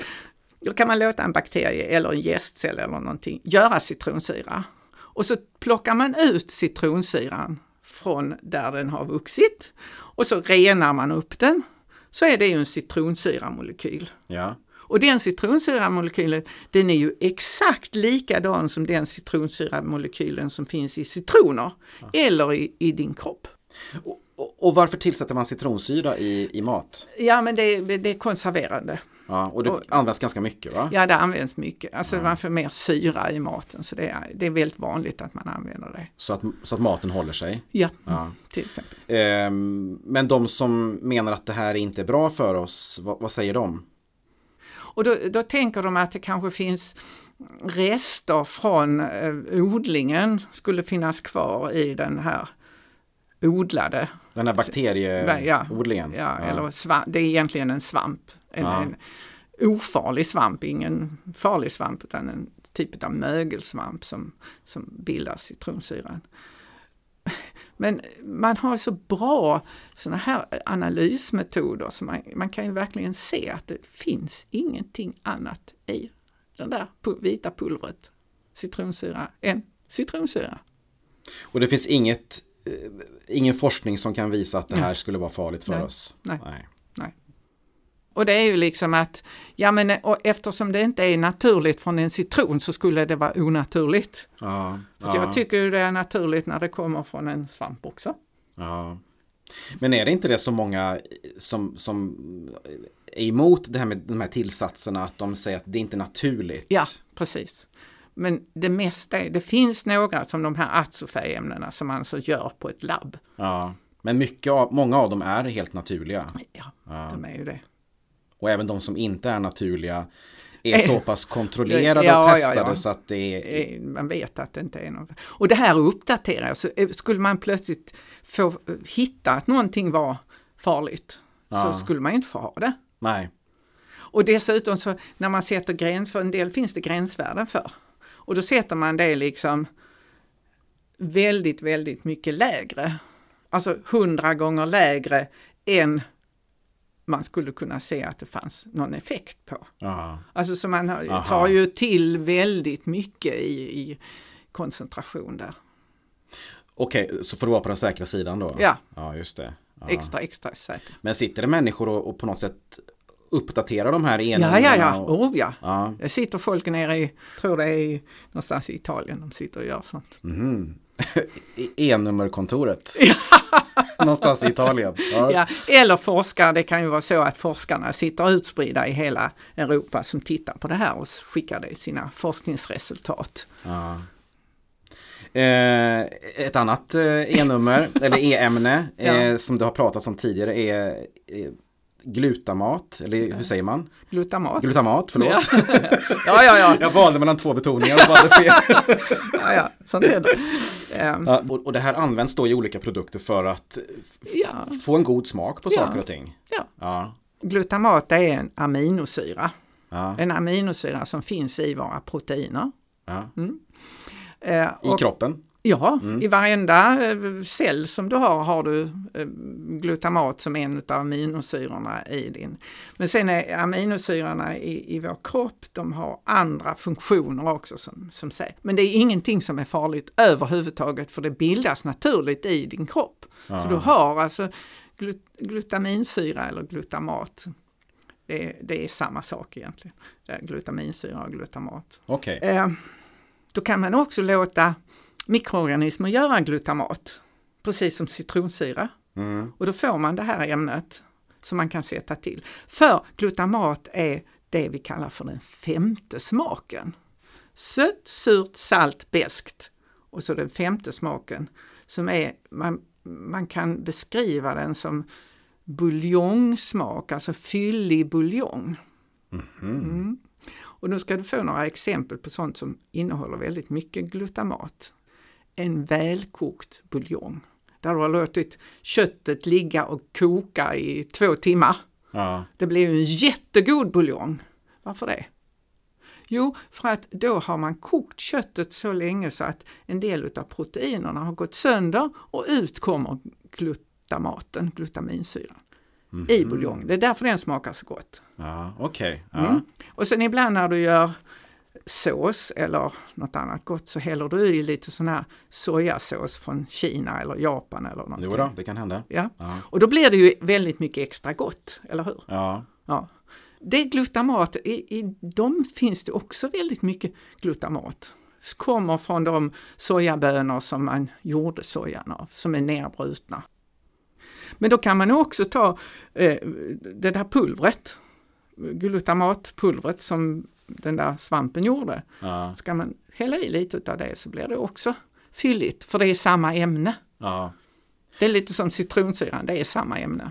Då kan man låta en bakterie eller en gästcell eller någonting göra citronsyra. Och så plockar man ut citronsyran från där den har vuxit och så renar man upp den. Så är det ju en citronsyramolekyl. Ja. Och den citronsyramolekylen, den är ju exakt likadan som den citronsyramolekylen som finns i citroner eller i, i din kropp. Och, och, och varför tillsätter man citronsyra i, i mat? Ja, men det, det är konserverande. Ja, och det Och- används ganska mycket va? Ja, det används mycket. Alltså man får mer syra i maten så det är, det är väldigt vanligt att man använder det. Så, att, så att maten håller sig. Ja, Ja. till exempel. Ehm, men de som menar att det här inte är bra för oss, vad, vad säger de? Och då, då tänker de att det kanske finns rester från eh, odlingen skulle finnas kvar i den här odlade, Den här ja, bakterieodlingen? ja, eller svamp, det är egentligen en svamp. En, Ja. en ofarlig svamp, ingen farlig svamp utan en typ av mögelsvamp som, som bildar citronsyran. Men man har så bra sådana här analysmetoder så man, man kan ju verkligen se att det finns ingenting annat i den där vita pulvret, citronsyra, än citronsyra. Och det finns inget, ingen forskning som kan visa att det här Nej. skulle vara farligt för Nej. oss? Nej. Nej. Och det är ju liksom att, ja men och eftersom det inte är naturligt från en citron så skulle det vara onaturligt. Ja, Fast ja, jag tycker ju det är naturligt när det kommer från en svamp också. ja. Men är det inte det så många som, som är emot det här med de här tillsatserna att de säger att det inte är naturligt? Ja, precis. Men det mesta, är, det finns några som de här azofärgämnena som man alltså gör på ett labb. Ja. Men mycket av, många av dem är helt naturliga. Ja, Ja. de är ju det. Och även de som inte är naturliga är Eh, så pass kontrollerade ja, och ja, testade ja. så att det är... Eh, Man vet att det inte är något. Och det här uppdateras. Så eh, skulle man plötsligt få hitta att någonting var farligt Ja. så skulle man inte få ha det. Nej. Och dessutom så när man sätter gräns, för en del finns det gränsvärden för. Och då sätter man det liksom väldigt, väldigt mycket lägre. Alltså hundra gånger lägre än man skulle kunna se att det fanns någon effekt på. Ja. Alltså så man Aha. tar ju till väldigt mycket i, i koncentration där. Okej, så får du vara på den säkra sidan då? Ja. Ja, just det. Ja. Extra, extra säkert. Men sitter det människor och, och på något sätt uppdaterar de här Ja, enheterna? ja, ja. Och, Oh, ja. ja. Det sitter folk nere i, tror det är i, någonstans i Italien de sitter och gör sånt. I E-nummerkontoret. Någonstans i Italien. Ja. Ja, eller forskare, det kan ju vara så att forskarna sitter utspridda i hela Europa som tittar på det här och skickar det i sina forskningsresultat. Ja. Eh, ett annat eh, E-nummer, eller E-ämne, Ja. eh, som det har pratats om tidigare är eh, glutamat, eller hur säger man? Glutamat. Glutamat, förlåt. Ja. ja, ja, ja, Jag valde mellan två betoningar och valde fel. ja, ja, sånt är det. Ja, och, och det här används då i olika produkter för att Ja. få en god smak på saker och ting. Ja. Glutamat är en aminosyra, en aminosyra som finns i våra proteiner. Ja. Eh, I och- kroppen. Ja, i varenda eh, cell som du har har du eh, glutamat som en av aminosyrorna i din. Men sen är aminosyrorna i, i vår kropp, de har andra funktioner också som, som säger. Men det är ingenting som är farligt överhuvudtaget för det bildas naturligt i din kropp. Så du har alltså glut, glutaminsyra eller glutamat Det är, det är samma sak egentligen. Glutaminsyra och glutamat. Okej. Eh, då kan man också låta mikroorganismer göra glutamat, precis som citronsyra. Mm. Och då får man det här ämnet som man kan sätta till. För glutamat är det vi kallar för den femte smaken. Sött, surt, salt, beskt. Och så den femte smaken som är, man, man kan beskriva den som buljongsmak, alltså fyllig buljong. Mm. Och nu ska du få några exempel på sånt som innehåller väldigt mycket glutamat. En välkokt buljong, där du har låtit köttet ligga och koka i två timmar. Ja. Det blir ju en jättegod buljong. Varför det? Jo, för att då har man kokt köttet så länge så att en del av proteinerna har gått sönder och ut kommer glutamaten, glutaminsyran, i buljongen. Det är därför den smakar så gott. Ja, okej. Ja. Mm. Och sen ibland när du gör sås eller något annat gott så häller du i lite sån här sojasås från Kina eller Japan eller någonting. Jo då, det kan hända. Ja. Ja. Och då blir det ju väldigt mycket extra gott, eller hur? Ja. Ja. Det glutamat, i, i dem finns det också väldigt mycket glutamat. Det kommer från de sojabönor som man gjorde sojan av, som är nerbrutna. Men då kan man också ta eh, det där pulvret, glutamatpulvret som den där svampen gjorde. Ja. Ska man hälla i lite av det så blir det också fylligt, för det är samma ämne. ja. Det är lite som citronsyran, det är samma ämne.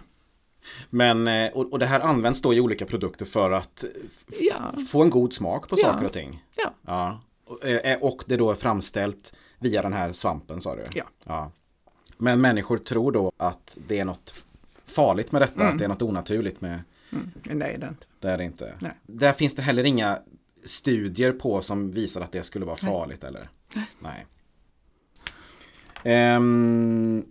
Men, eh, och, och det här används då i olika produkter för att Ja. få en god smak på saker och ting? Ja. Ja. Och, eh, och det då är framställt via den här svampen sa du? Ja. ja. Men människor tror då att det är något farligt med detta, Mm. att det är något onaturligt med Mm, men det är det inte. Det är det inte. Nej. Där finns det heller inga studier på som visar att det skulle vara farligt eller? Nej. Ehm,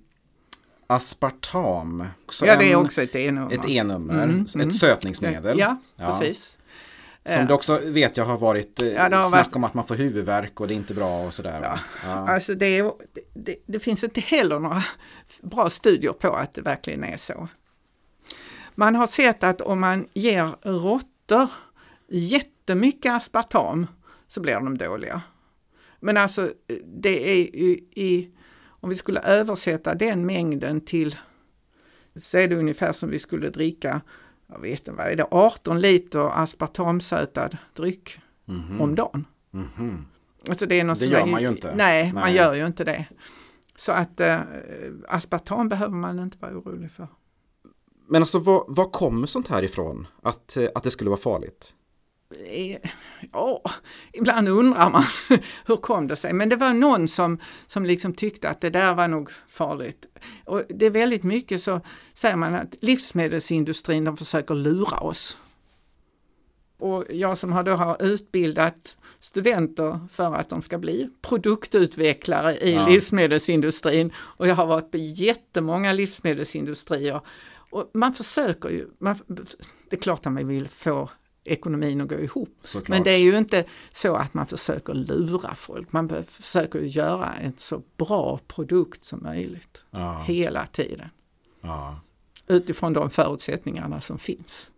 aspartam. Så Ja, det är också ett E-nummer. Ett E-nummer, Mm, ett mm. sötningsmedel. Ja, Ja. precis. Som Eh, det också vet jag har varit eh, Ja, har snack varit- om att man får huvudvärk och det är inte bra och sådär. va? Ja. Alltså det, är, det, det finns inte heller några bra studier på att det verkligen är så. Man har sett att om man ger råttor jättemycket aspartam så blir de dåliga. Men alltså det är i, i om vi skulle översätta den mängden till så är det ungefär som vi skulle dricka, jag vet inte vad är det, 18 liter aspartamsötad dryck Mhm. om dagen. Mhm. Alltså det är något Det gör man ju inte. Nej, man Nej. gör ju inte det. Så att eh, aspartam behöver man inte vara orolig för. Men alltså vad, vad kommer sånt här ifrån? Att, eh, att det skulle vara farligt? Eh, Ja, ibland undrar man hur kom det sig? Men det var någon som, som liksom tyckte att det där var nog farligt. Och det är väldigt mycket så säger man att livsmedelsindustrin de försöker lura oss. Och jag som har då har utbildat studenter för att de ska bli produktutvecklare i Ja. livsmedelsindustrin och jag har varit på jättemånga livsmedelsindustrier och man försöker ju, man, det är klart att man vill få ekonomin att gå ihop. Såklart. Men det är ju inte så att man försöker lura folk, man försöker göra en så bra produkt som möjligt ja, hela tiden ja. utifrån de förutsättningarna som finns.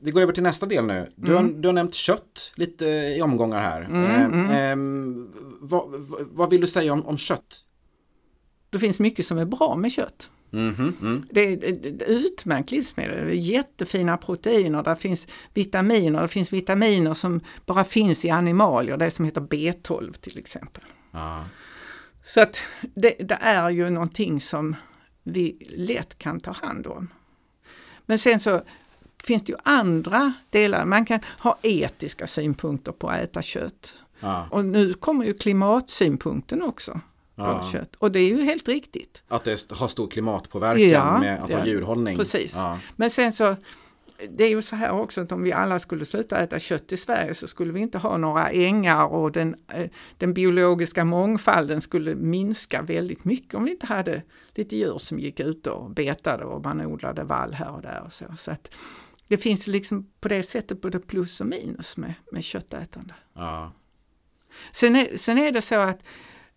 Vi går över till nästa del nu. Du, har, du har nämnt kött lite i omgångar här. Mm, Eh, ehm, vad, vad, vad vill du säga om, om kött? Det finns mycket som är bra med kött. Mhm, mm. Det är ett utmärkt livsmedel, det jättefina proteiner, där finns vitaminer, det finns vitaminer som bara finns i animalier, det som heter B12 till exempel. Ja. Så att det, det är ju någonting som vi lätt kan ta hand om. Men sen så finns det ju andra delar, man kan ha etiska synpunkter på att äta kött. Ja. Och nu kommer ju klimatsynpunkten också på Ja. kött. Och det är ju helt riktigt. Att det har stor klimatpåverkan Ja, med att ha ja. djurhållning. Precis. Ja. Men sen så, det är ju så här också att om vi alla skulle sluta äta kött i Sverige så skulle vi inte ha några ängar och den, eh, den biologiska mångfalden skulle minska väldigt mycket om vi inte hade lite djur som gick ut och betade och man odlade vall här och där och så. så att det finns liksom på det sättet både plus och minus med, med köttätande. Ja. Sen är, sen är det så att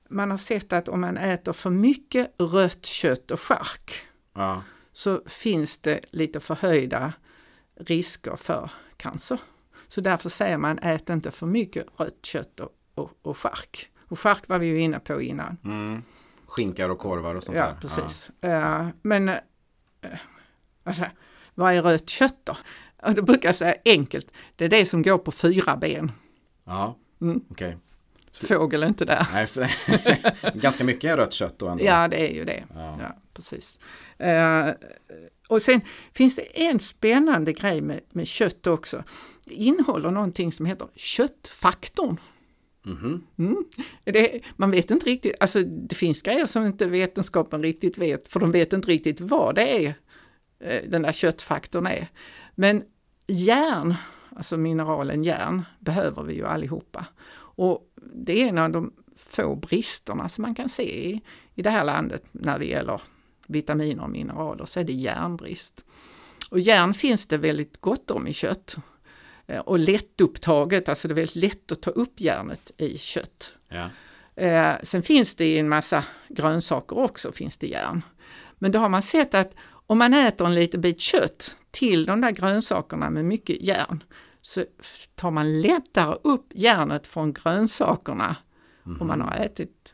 man har sett att om man äter för mycket rött kött och chark Ja. så finns det lite förhöjda risker för cancer. Så därför säger man ät inte för mycket rött kött och, och, och chark. Och chark var vi ju inne på innan. Mm. Skinkar och korvar och sånt Ja, där. precis. Eh, men eh, alltså, vad är rött kött då? Och då brukar jag säga enkelt, det är det som går på fyra ben. Ja, Mm. okej. Fågel är inte där. Nej, för, ganska mycket rött kött då ändå. Ja, det är ju det. Ja. Ja, precis. Eh, och sen finns det en spännande grej med, med kött också. Det innehåller någonting som heter köttfaktorn. Mhm. Mm. Det, man vet inte riktigt, alltså det finns grejer som inte vetenskapen riktigt vet, för de vet inte riktigt vad det är, eh, den där köttfaktorn är. Men järn, alltså mineralen järn, behöver vi ju allihopa. Och det är en av de få bristerna som man kan se i, i det här landet när det gäller vitaminer och mineraler, så är det järnbrist. Och järn finns det väldigt gott om i kött. Eh, Och lättupptaget, alltså det är väldigt lätt att ta upp järnet i kött. Ja. Eh, sen finns det i en massa grönsaker också, finns det järn. Men då har man sett att om man äter en liten bit kött till de där grönsakerna med mycket järn så tar man lättare upp järnet från grönsakerna om man har ätit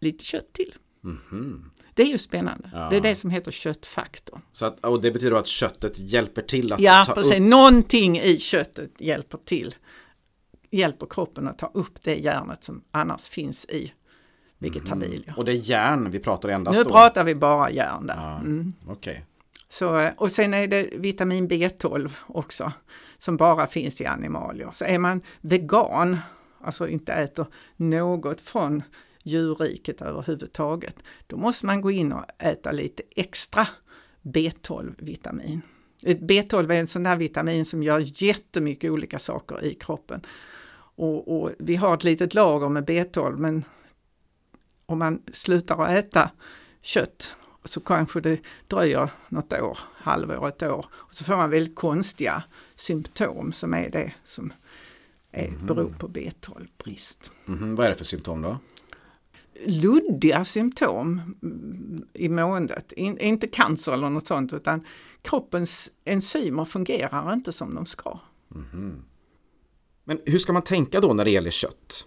lite kött till. Mhm. Det är ju spännande. Ja. Det är det som heter köttfaktor. Så att, och det betyder att köttet hjälper till att Ja, ta precis. upp Någonting i köttet hjälper till. Hjälper kroppen att ta upp det järnet som annars finns i vegetabilier. Och det är järn vi pratar endast Nu då? pratar vi bara järn där. Ja. Mm. Så, eh, och sen är det vitamin B12 också, som bara finns i animalier. Så är man vegan, alltså inte äter något från djurriket överhuvudtaget, då måste man gå in och äta lite extra B12-vitamin. B12 är en sån där vitamin som gör jättemycket olika saker i kroppen. Och, och vi har ett litet lager med B12, men om man slutar att äta kött så kanske det dröjer något år, halvår, ett år. Och så får man väldigt konstiga symptom som är det som är, beror på B12-brist. Mhm, Vad är det för symptom då? Luddiga symptom mm, i måendet, In, inte cancer eller något sånt utan kroppens enzymer fungerar inte som de ska. Men hur ska man tänka då när det gäller kött?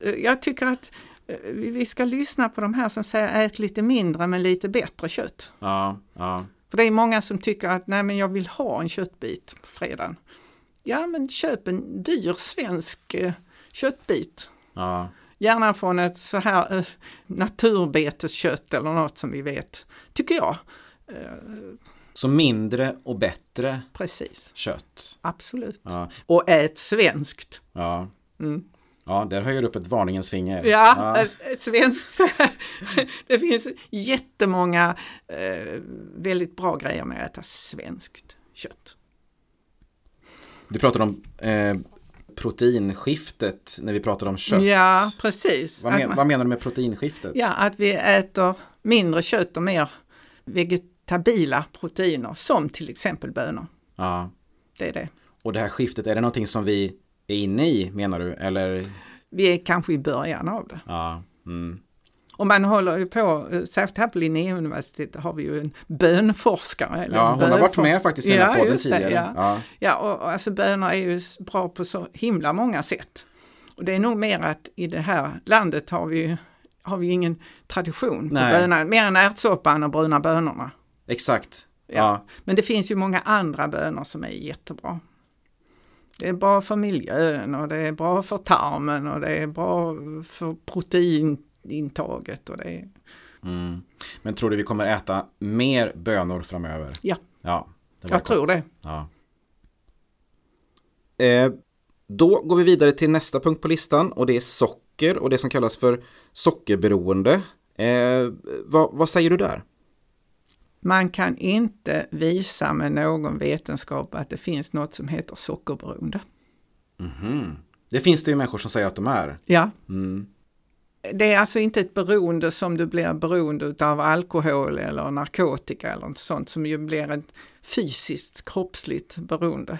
Eh, Jag tycker att eh, vi vi ska lyssna på de här som säger ät lite mindre men lite bättre kött. Ja, ja. För det är många som tycker att nej men jag vill ha en köttbit på fredagen. Ja men köp en dyr svensk eh, köttbit. ja. Gärna från ett så här eh, naturbeteskött eller något som vi vet, tycker jag. Eh, Så mindre och bättre precis, kött. absolut. Ja, Och ät svenskt. ja. Mm. Ja där höjer du upp ett varningens finger. Ja, Ett, ett svenskt. det finns jättemånga eh, väldigt bra grejer med att äta svenskt kött. Du pratade om eh, proteinskiftet när vi pratade om kött. Ja, precis. Vad, men, man- vad menar du med proteinskiftet? Ja, att vi äter mindre kött och mer vegetabila proteiner som till exempel bönor. Ja. Det är det. Och det här skiftet, är det någonting som vi är inne i menar du? Eller? Vi är kanske i början av det. Ja. Mm. Och man håller ju på, särskilt här på Linnéuniversitetet har vi ju en bönforskare. eller Ja, hon har varit med faktiskt i den här Ja, podden tidigare. ja. Ja. Ja, och, och alltså bönor är ju bra på så himla många sätt. Och det är nog mer att i det här landet har vi har vi ingen tradition på Nej. bönor, mer än ärtsoppan och bruna bönorna. Exakt. Ja. Ja. Men det finns ju många andra bönor som är jättebra. Det är bra för miljön och det är bra för tarmen och det är bra för proteinintaget och det är, Mm. Men tror du vi kommer äta mer bönor framöver? Ja. Ja. jag tror det. Ja. Eh, då går vi vidare till nästa punkt på listan och det är socker och det som kallas för sockerberoende. Eh, vad, vad säger du där? Man kan inte visa med någon vetenskap att det finns något som heter sockerberoende. Mhm. Det finns det ju människor som säger att de är. Ja, Mm. det är alltså inte ett beroende som du blir beroende av alkohol eller narkotika eller något sånt som ju blir ett fysiskt kroppsligt beroende.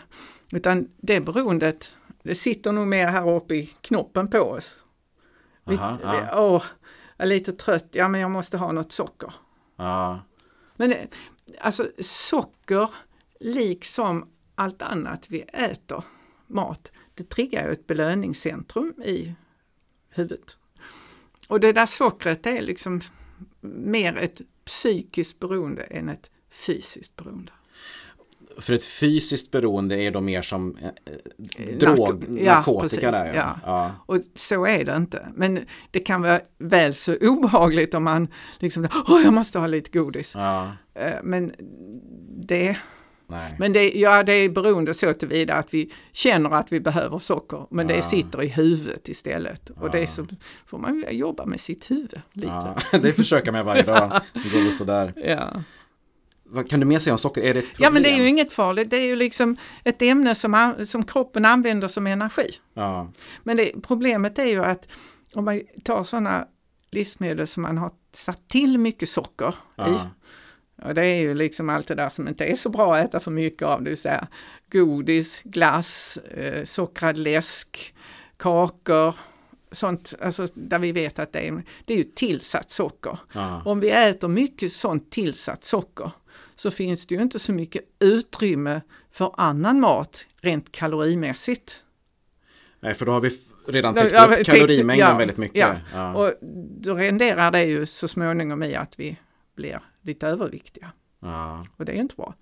Utan det beroendet, det sitter nog mer här uppe i knoppen på oss. Vi, Aha, vi, ja. åh, jag är lite trött, ja men jag måste ha något socker. Ja. Men alltså socker liksom allt annat vi äter, mat, det triggar ju ett belöningscentrum i huvudet. Och det där sockret är liksom mer ett psykiskt beroende än ett fysiskt beroende. För ett fysiskt beroende är då mer som eh, eh drog, Narko ja, narkotika där. Ja. ja. Och så är det inte. Men det kan vara väl så obehagligt om man liksom, åh jag måste ha lite godis. Ja. Eh, men det Nej. Men det, ja, det är beroende så tillvida att vi känner att vi behöver socker, men ja. det sitter i huvudet istället. Och ja. det är så får man jobba med sitt huvud lite. Ja, det försöker man varje dag. Det går sådär. Ja. Vad kan du mer säga om socker? Är det Ja men det är ju inget farligt, det är ju liksom ett ämne som, som kroppen använder som energi. Ja. Men det, problemet är ju att om man tar sådana livsmedel som man har satt till mycket socker ja. i, och det är ju liksom allt det där som inte är så bra att äta för mycket av, det vill säga godis, glass, eh, sockrad läsk, kakor, sånt, alltså där vi vet att det är, det är ju tillsatt socker. Ja. Om vi äter mycket sånt tillsatt socker så finns det ju inte så mycket utrymme för annan mat rent kalorimässigt. Nej, för då har vi redan täckt ja, upp kalorimängden ja, väldigt mycket. Ja. ja. och då renderar det ju så småningom i att vi blir lite överviktiga. Ja. Och det är inte bra.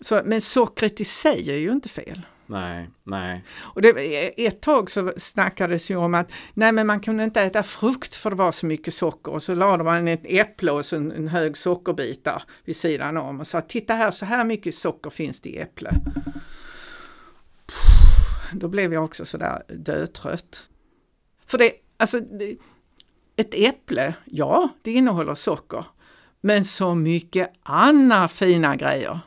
Så, men sockret i sig är ju inte fel. Nej, nej. Och det, ett tag så snackades ju om att nej men man kunde inte äta frukt för det var så mycket socker och så lade man ett äpple och så en, en hög sockerbitar vid sidan om och sa titta här så här mycket socker finns det i äpple. Då blev jag också sådär dötrött. För det, alltså det, ett äpple, ja det innehåller socker men så mycket andra fina grejer.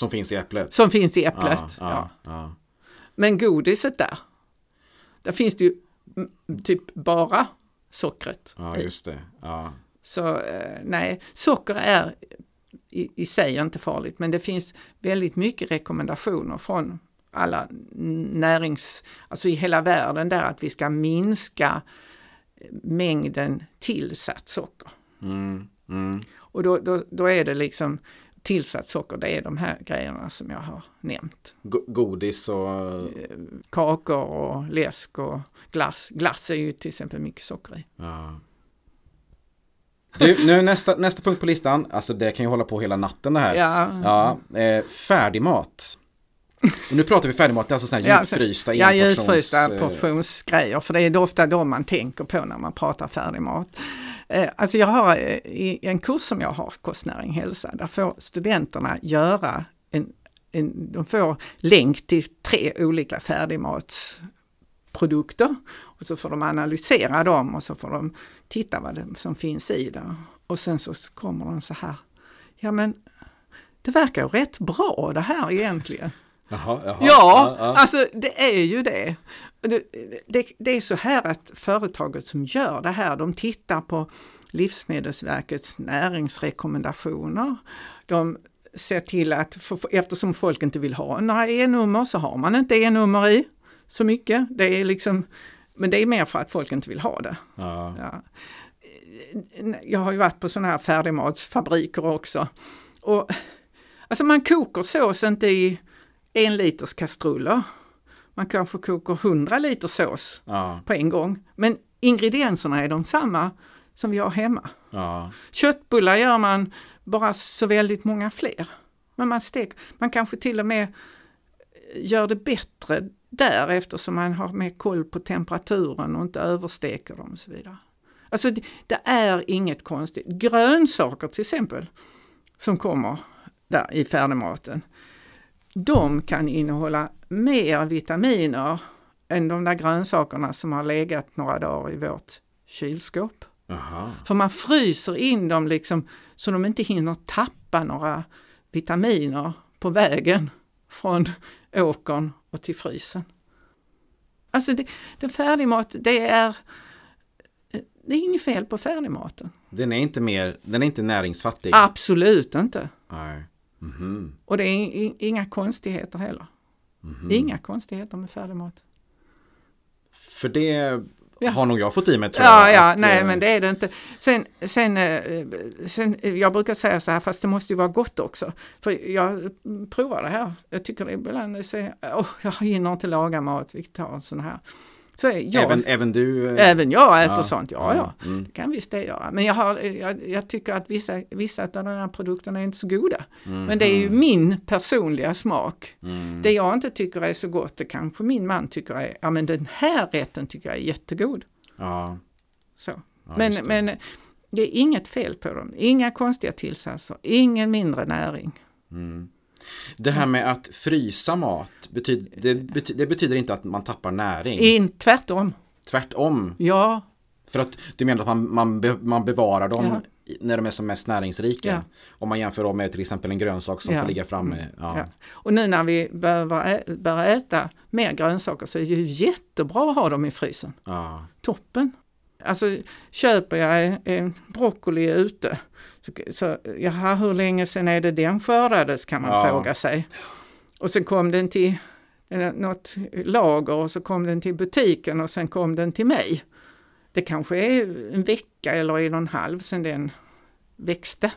Som finns i äpplet? Som finns i äpplet, ja. ja, ja. Men godiset där, där finns det ju typ bara sockret. Ja, just det. Ja. Så eh, nej, socker är i, i sig inte farligt, men det finns väldigt mycket rekommendationer från alla närings, alltså i hela världen där att vi ska minska mängden tillsatt socker. Mm, mm. Och då, då, då är det liksom tillsatt socker, det är de här grejerna som jag har nämnt. godis och? Eh, kakor och läsk och glass. Glass är ju till exempel mycket socker i. Ja. Du, nu nästa, nästa punkt på listan, alltså det kan ju hålla på hela natten det här. Ja. ja eh, färdigmat. Och nu pratar vi färdigmat, alltså sådana här djupfrysta Ja, djupfrysta portionsgrejer, för det är ofta de man tänker på när man pratar färdigmat. Eh, alltså jag har eh, i en kurs som jag har, kostnäring hälsa, där får studenterna göra en, en de får länk till tre olika färdigmatsprodukter och så får de analysera dem och så får de titta vad det som finns i det. Och sen så kommer de så här, ja men det verkar ju rätt bra det här egentligen. Jaha, jaha, ja, ja, alltså det är ju det. Det, det. det, är så här att företaget som gör det här, de tittar på Livsmedelsverkets näringsrekommendationer. De ser till att, eftersom folk inte vill ha några E-nummer så har man inte E-nummer i så mycket. Det är liksom, men det är mer för att folk inte vill ha det. Ja. Ja. Jag har ju varit på sådana här färdigmatsfabriker också. Och, alltså man kokar sås inte i en liters kastruller. Man kanske kokar 100 liter sås ja. på en gång. Men ingredienserna är de samma som vi har hemma. Ja. Köttbullar gör man bara så väldigt många fler. Men man, stek, man kanske till och med gör det bättre där eftersom man har mer koll på temperaturen och inte översteker dem och så vidare. Alltså det, det är inget konstigt. Grönsaker till exempel som kommer där i färdigmaten de kan innehålla mer vitaminer än de där grönsakerna som har legat några dagar i vårt kylskåp. Aha. För man fryser in dem liksom så de inte hinner tappa några vitaminer på vägen från åkern och till frysen. Alltså det, det färdigmat, det är, det är inget fel på färdigmaten. Den är inte mer, den är inte näringsfattig? Absolut inte. Nej. Mm. Och det är inga konstigheter heller. Mm. Inga konstigheter med färdigmat. För det Ja. har nog jag fått i mig tror Ja, jag. ja, att, nej eh, men det är det inte. Sen, sen, eh, sen, jag brukar säga så här, fast det måste ju vara gott också. För jag provar det här. Jag tycker det ibland, åh, jag hinner inte laga mat, vi tar en sån här. Så jag, Även, även, även du? eh, jag äter ja, sånt, ja, ja. Mm. Det kan visst det göra. Men jag, har, jag, jag tycker att vissa, vissa av de här produkterna är inte så goda. Men det är ju min personliga smak. Mm. Det jag inte tycker är så gott, det kanske min man tycker är, ja men den här rätten tycker jag är jättegod. Ja, Så. ja, men, det. men det är inget fel på dem, inga konstiga tillsatser, ingen mindre näring. Mm. Det här med att frysa mat, betyder, det, bety, det betyder inte att man tappar näring. In, tvärtom, Tvärtom. ja, För att du menar att man, man, be, man bevarar dem Ja. när de är som mest näringsrika. Ja. Om man jämför dem med till exempel en grönsak som Ja. får ligga framme. Mm. Ja. Ja. Och nu när vi behöver börjar äta mer grönsaker så är det ju jättebra att ha dem i frysen. Ja. Toppen! Alltså köper jag en broccoli ute, så, jaha, hur länge sedan är det den skördades kan man Ja. fråga sig. Och sen kom den till eh, något lager och så kom den till butiken och sen kom den till mig. Det kanske är en vecka eller en och en halv sedan den växte.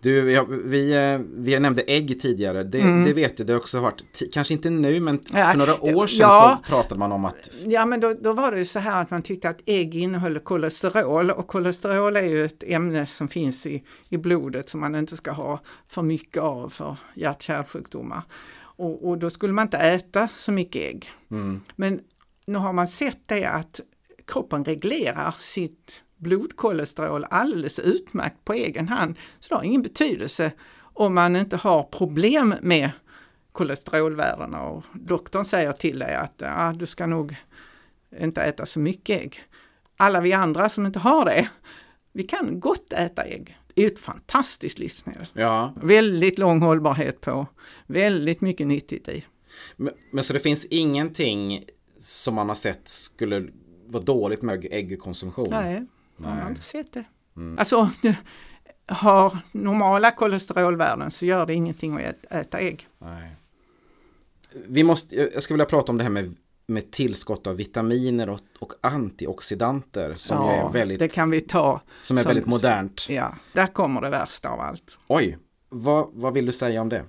Du, ja, vi, eh, vi nämnde ägg tidigare. Det, Mm. det vet du, det har också varit, kanske inte nu, men för några år sedan ja. så pratade man om att Ja men då, då var det ju så här att man tyckte att ägg innehöll kolesterol och kolesterol är ju ett ämne som finns i, i blodet som man inte ska ha för mycket av för hjärt-kärlsjukdomar. Och, och då skulle man inte äta så mycket ägg. mm, Men nu har man sett det att kroppen reglerar sitt blodkolesterol alldeles utmärkt på egen hand. Så det har ingen betydelse om man inte har problem med kolesterolvärdena och doktorn säger till dig att ja, du ska nog inte äta så mycket ägg. Alla vi andra som inte har det, vi kan gott äta ägg. Det är ett fantastiskt livsmedel. ja, Väldigt lång hållbarhet på, väldigt mycket nyttigt i. men, men så det finns ingenting som man har sett skulle vara dåligt med äggkonsumtion? Nej, man har inte sett det. Alltså om du har normala kolesterolvärden så gör det ingenting att äta ägg. Nej. Vi måste, jag skulle vilja prata om det här med, med tillskott av vitaminer och, och antioxidanter som ju är väldigt, det kan vi ta. som är som- väldigt modernt. Ja, där kommer det värsta av allt. Oj, vad, vad vill du säga om det?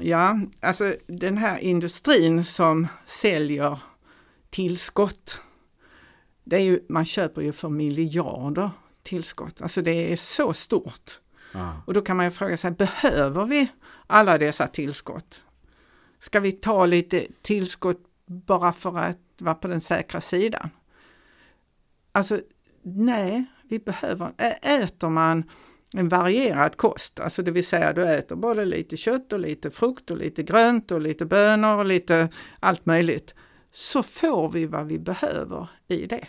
Ja, alltså den här industrin som säljer tillskott. Det är ju, man köper ju för miljarder tillskott. Alltså det är så stort. Ja. Och då kan man ju fråga sig, behöver vi alla dessa tillskott? Ska vi ta lite tillskott bara för att vara på den säkra sidan? Alltså, nej, vi behöver, äter man en varierad kost, alltså det vill säga du äter både lite kött och lite frukt och lite grönt och lite bönor och lite allt möjligt, så får vi vad vi behöver i det.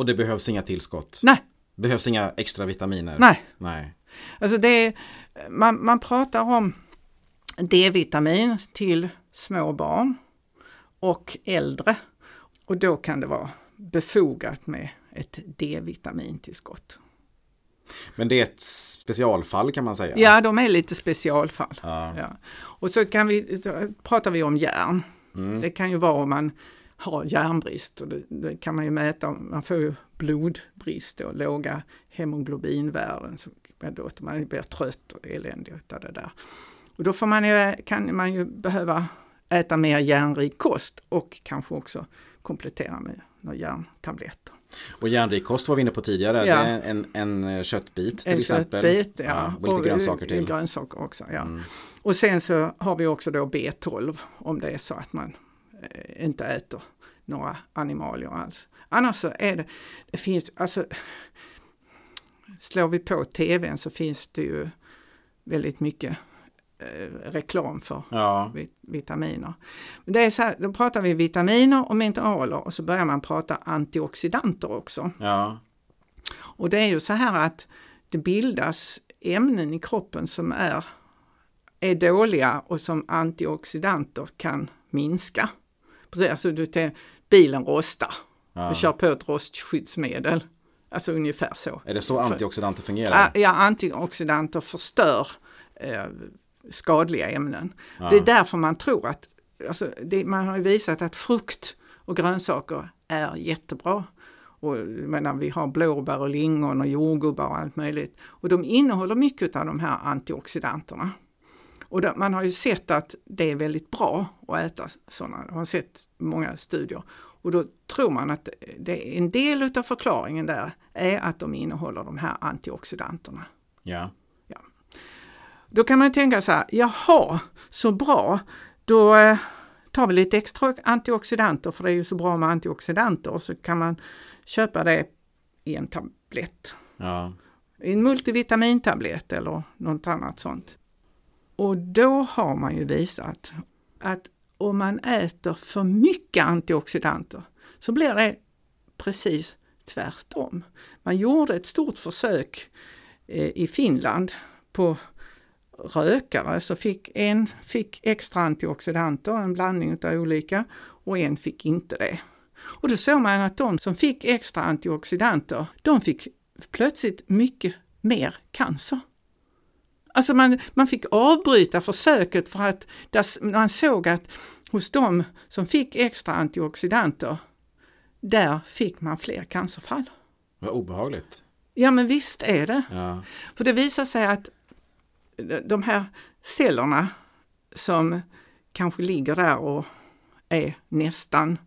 Och det behövs inga tillskott? Nej, Behövs inga extra vitaminer? nej. Nej. Alltså det är, man, man pratar om D-vitamin till små barn och äldre. Och då kan det vara befogat med ett D-vitamintillskott. Men det är ett specialfall kan man säga? Ja, de är lite specialfall. Ja. Ja. Och så kan vi, pratar vi om järn. Mm. Det kan ju vara om man har järnbrist och det, det kan man ju mäta, man får ju blodbrist och låga hemoglobinvärden så låter man ju bli trött och eländig av det där. Och då får man ju, kan man ju behöva äta mer järnrik kost och kanske också komplettera med några järntabletter. Och järnrik kost var vi inne på tidigare. Ja. Det är en, en eh, köttbit till en exempel. köttbit, ja. och lite grönsaker eh, till. Grönsaker också, ja. Mm. Och sen så har vi också då B12 om det är så att man inte äter några animalier alls. Annars så är det, det finns, alltså slår vi på tvn så finns det ju väldigt mycket eh, reklam för Ja, vit- vitaminer. Men det är så här, då pratar vi vitaminer och mineraler och så börjar man prata antioxidanter också. ja, Och det är ju så här att det bildas ämnen i kroppen som är, är dåliga och som antioxidanter kan minska. Precis, alltså du bilen rostar, ja. du kör på ett rostskyddsmedel. Alltså ungefär så. Är det så antioxidanter fungerar? ja, antioxidanter förstör eh, skadliga ämnen. Ja. Det är därför man tror att, alltså det, man har ju visat att frukt och grönsaker är jättebra. Och, menar, vi har blåbär och lingon och jordgubbar och allt möjligt. Och de innehåller mycket av de här antioxidanterna. Och då, man har ju sett att det är väldigt bra att äta sådana. Jag har sett många studier. Och då tror man att det, en del av förklaringen där är att de innehåller de här antioxidanterna. Ja. ja. Då kan man tänka så här, jaha, så bra, då eh, tar vi lite extra antioxidanter för det är ju så bra med antioxidanter och så kan man köpa det i en tablett. Ja. I en multivitamintablett eller något annat sånt. Och då har man ju visat att om man äter för mycket antioxidanter så blir det precis tvärtom. Man gjorde ett stort försök eh, i Finland på rökare så fick en fick extra antioxidanter, en blandning av olika och en fick inte det. Och då såg man att de som fick extra antioxidanter, de fick plötsligt mycket mer cancer. Alltså man, man fick avbryta försöket för att man såg att hos de som fick extra antioxidanter, där fick man fler cancerfall. Vad obehagligt. Ja men visst är det. Ja. För det visar sig att de här cellerna som kanske ligger där och är nästan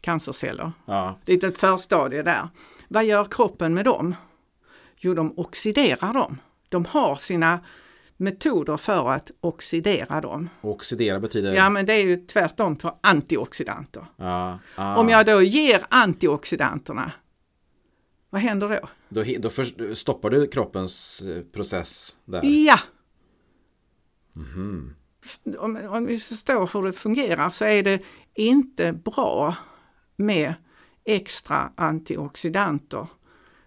cancerceller, Ja. det är ett förstadie där. Vad gör kroppen med dem? Jo, de oxiderar dem. De har sina metoder för att oxidera dem. Oxidera betyder? Ja, men det är ju tvärtom för antioxidanter. Ja. Ah. Om jag då ger antioxidanterna, vad händer då? Då, då för, stoppar du kroppens eh, process där? Ja! F- Om, om vi förstår hur det fungerar så är det inte bra med extra antioxidanter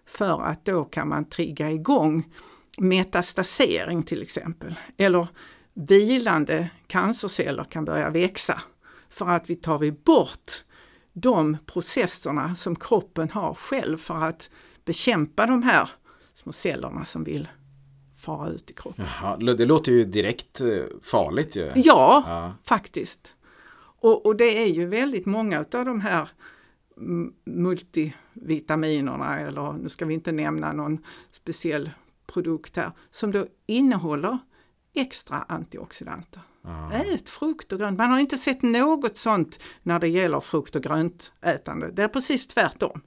för att då kan man trigga igång metastasering till exempel. Eller vilande cancerceller kan börja växa för att vi tar vi bort de processerna som kroppen har själv för att bekämpa de här små cellerna som vill fara ut i kroppen. Jaha, det låter ju direkt eh, farligt ju. Ja, Ja. faktiskt. Och, och det är ju väldigt många av de här multivitaminerna, eller nu ska vi inte nämna någon speciell produkt här, som då innehåller extra antioxidanter. Ja. Ät frukt och grönt. Man har inte sett något sånt när det gäller frukt och gröntätande. Det är precis tvärtom.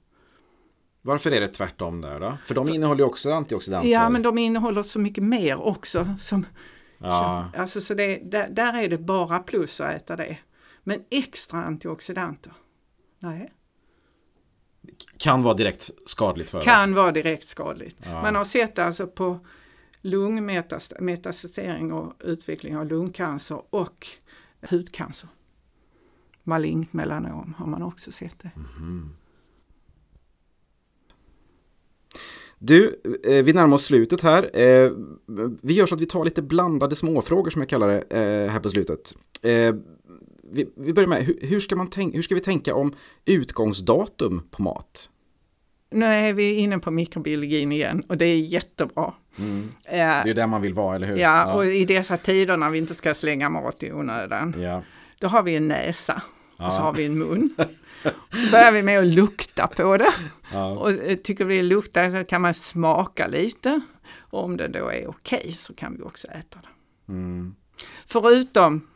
Varför är det tvärtom där då? För de innehåller ju också antioxidanter. Ja, men de innehåller så mycket mer också. Som, Ja. Alltså, så det, där, där är det bara plus att äta det. Men extra antioxidanter? Nej. Kan vara direkt skadligt för oss. Kan vara direkt skadligt. Ja. Man har sett alltså på lungmetastasering och utveckling av lungcancer och hudcancer. Malignt melanom har man också sett det. Du, eh, vi närmar oss slutet här. Eh, vi gör så att vi tar lite blandade småfrågor som jag kallar det eh, här på slutet. Vi, vi börjar med, hur, hur, ska man tänk, hur ska vi tänka om utgångsdatum på mat? Nu är vi inne på mikrobiologin igen och det är jättebra. Mm. Eh, Det är ju där man vill vara, eller hur? Ja, och i dessa tider när vi inte ska slänga mat i onödan, ja. då har vi en näsa och så Ja. har vi en mun. Så börjar vi med att lukta på det. Ja. Och eh, tycker vi det luktar så kan man smaka lite. Och om det då är okej så kan vi också äta det. Mm. Förutom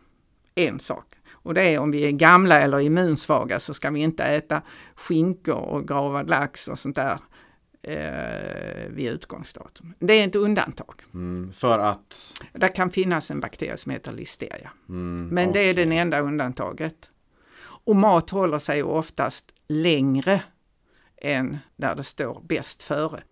en sak. Och det är om vi är gamla eller immunsvaga så ska vi inte äta skinkor och gravad lax och sånt där eh, vid utgångsdatum. Det är ett undantag. Mm. För att... Det kan finnas en bakterie som heter listeria. Mm, Men det är den enda undantaget. Och mat håller sig oftast längre än där det står bäst före.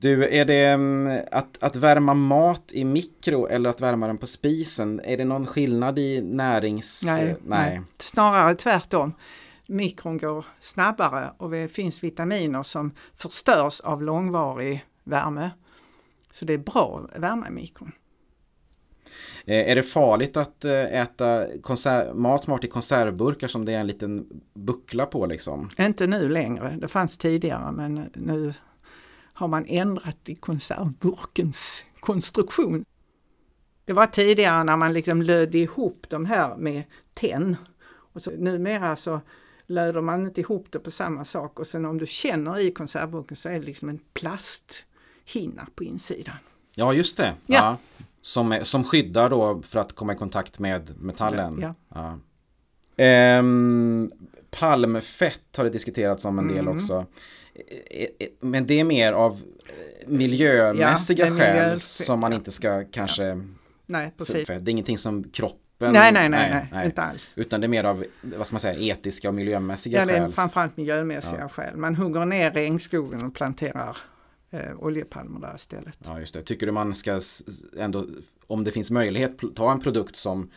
Du, är det mm, att, att värma mat i mikro eller att värma den på spisen? Är det någon skillnad i närings... Nej, nej. snarare tvärtom. Mikron går snabbare och det finns vitaminer som förstörs av långvarig värme. Så det är bra att värma i mikron. Eh, Är det farligt att eh, äta mat som har i konservburkar som det är en liten buckla på liksom? Inte nu längre, det fanns tidigare men nu har man ändrat i konservburkens konstruktion. Det var tidigare när man liksom lödde ihop de här med tenn. Och så numera så löder man inte ihop det på samma sak och sen om du känner i konservburken så är det liksom en plasthinna på insidan. Ja, just det. Ja. Ja. Som, är- som skyddar då för att komma i kontakt med metallen. Ja. Ja. Ehm, palmfett har det diskuterats om en del Mm. också. Men det är mer av eh, miljömässiga Ja, skäl miljö- som man ja, inte ska kanske... Nej, precis. För, det är ingenting som kroppen... Nej, nej, nej, nej, inte alls. Utan det är mer av, vad ska man säga, etiska och miljömässiga Ja, det är skäl. framförallt miljömässiga skäl. Man hugger ner regnskogen och planterar eh, oljepalmer där istället. Ja, just det. Tycker du man ska ändå, om det finns möjlighet, ta en produkt som,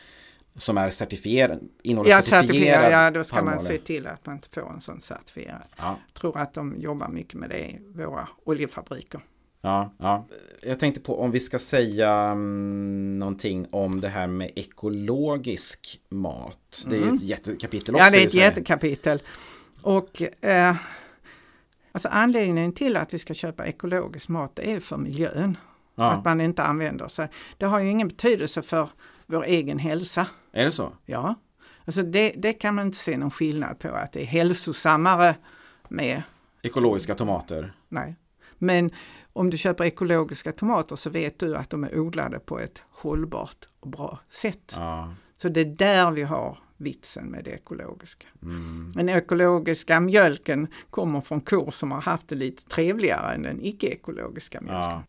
som är certifierad, innehåller Ja, certifierad certifiera, ja då ska man palmolja? se till att man får en sån certifierad. Ja, tror att de jobbar mycket med det i våra oljefabriker. ja, ja. Jag tänkte på om vi ska säga mm, någonting om det här med ekologisk mat. Det är ju ett jättekapitel också. Mm. Ja, det är ett jättekapitel. Och eh, alltså anledningen till att vi ska köpa ekologisk mat är för miljön. Att Ja, man inte använder sig. Det har ju ingen betydelse för vår egen hälsa. är det så? Ja, alltså det, det kan man inte se någon skillnad på att det är hälsosammare med, Ekologiska tomater. nej. Men om du köper ekologiska tomater så vet du att de är odlade på ett hållbart och bra sätt. Ja, Så det är där vi har vitsen med det ekologiska. mm. Den ekologiska mjölken kommer från kor som har haft det lite trevligare än den icke-ekologiska mjölken. ja.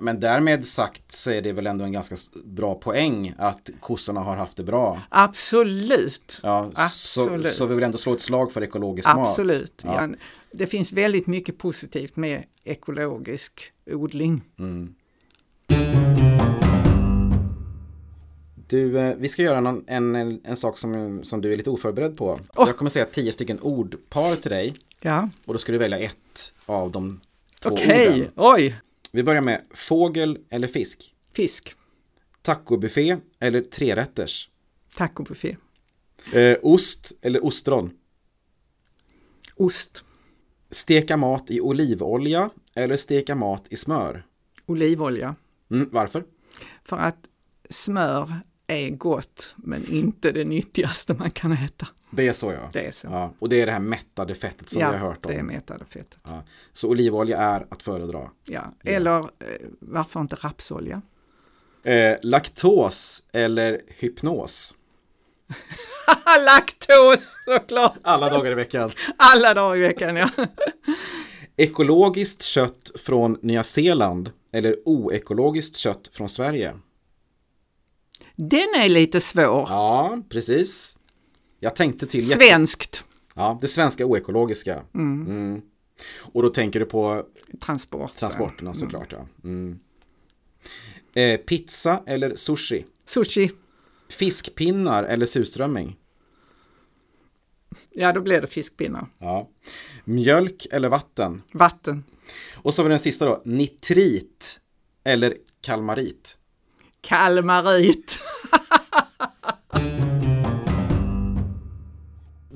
Men därmed sagt så är det väl ändå en ganska bra poäng att kossorna har haft det bra. Absolut! Ja, så, Absolut. så vi vill ändå slå ett slag för ekologisk mat. Absolut! Ja. Det finns väldigt mycket positivt med ekologisk odling. Mm. Du, eh, vi ska göra någon, en, en, en sak som, som du är lite oförberedd på. Åh. Jag kommer säga tio stycken ordpar till dig Ja, och då ska du välja ett av de två okej, orden. oj! Vi börjar med fågel eller fisk. Fisk, Tacobuffé eller trerätters. tacobuffé, Eh, ost eller ostron. ost, Steka mat i olivolja eller steka mat i smör. olivolja. Mm, varför? För att smör är gott men inte det nyttigaste man kan äta. Det är så ja. Det är så. ja. Och det är det här mättade fettet som vi har hört om. det är mättade fettet. Ja. Så olivolja är att föredra. Ja. Eller eh, varför inte rapsolja? Eh, laktos eller hypnos? Laktos såklart! Alla dagar i veckan. Alla dagar i veckan ja. Ekologiskt kött från Nya Zeeland eller oekologiskt kött från Sverige? Den är lite svår. Ja, precis. Jag tänkte till jätte- Svenskt Ja, det svenska oekologiska. Mm. Och då tänker du på transport. transporterna såklart. Ja. Mm. Eh, pizza eller sushi? Sushi. Fiskpinnar eller surströmming? Ja, då blir det fiskpinnar. Ja. Mjölk eller vatten? Vatten. Och så var den sista då, nitrit eller kalmarit. Kalmarit.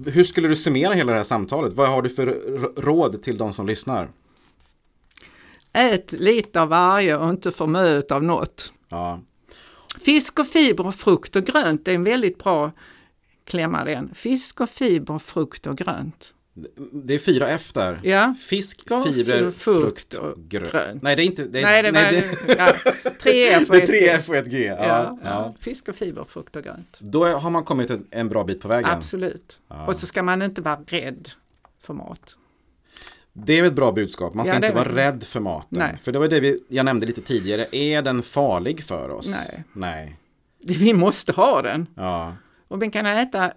Hur skulle du summera hela det här samtalet? Vad har du för råd till de som lyssnar? Ät lite av varje och inte för mycket av något. Ja, Fisk och fiber och frukt och grönt är en väldigt bra klämma den. Fisk och fiber, frukt och grönt. Det är fyra F där. Ja. Fisk, Ja, fiber, frukt frukt och grönt. grönt. Nej, det är inte... Det är, Nej, det var det, ja, tre F och ett tre G. F och ett G. Ja, Ja, ja. Fisk och fiber, frukt och grönt. Då har man kommit en, en bra bit på vägen. Absolut. Och så ska man inte vara rädd för mat. Det är ett bra budskap. Man ska inte vara rädd för maten. Nej. För det var det vi, jag nämnde lite tidigare. Är den farlig för oss? Nej. Nej. Vi måste ha den. Ja. Och vi kan äta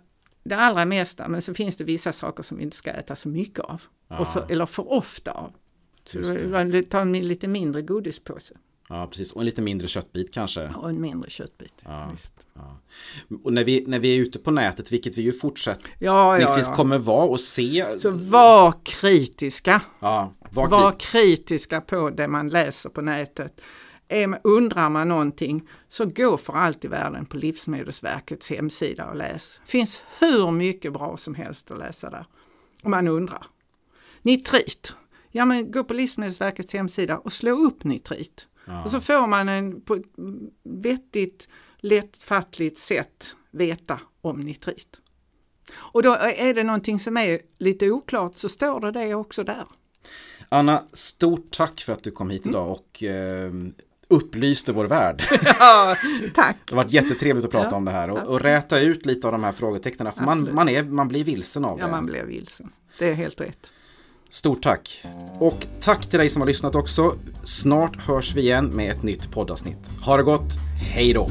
det allra mesta men så finns det vissa saker som vi inte ska äta så mycket av. Och för, eller för ofta av. Så det. ta en lite mindre godispåse ja, precis. Och en lite mindre köttbit kanske. och en mindre köttbit. Ja. Visst. Och när vi, när vi är ute på nätet, vilket vi ju fortsättningsvis Ja, ja, ja. kommer vara och se. Så var kritiska. Ja, var, Var kri- kritiska på det man läser på nätet. Är- Undrar man någonting så gå för allt i världen på Livsmedelsverkets hemsida och läs. finns hur mycket bra som helst att läsa där. Om man undrar. Nitrit. Ja men gå på Livsmedelsverkets hemsida och slå upp nitrit. Och så får man en på ett vettigt, lättfattligt sätt veta om nitrit. Och då är det någonting som är lite oklart så står det det också där. Anna, stort tack för att du kom hit idag mm. och eh, upplyste vår värld. Ja, tack. Det har varit jättetrevligt att prata ja, om det här och, och, räta ut lite av de här frågetecknen. För man, man, är, man blir vilsen av det. Ja, man blir vilsen. Det är helt rätt. Stort tack! Och tack till dig som har lyssnat också. Snart hörs vi igen med ett nytt poddavsnitt. Ha det gott, hej då!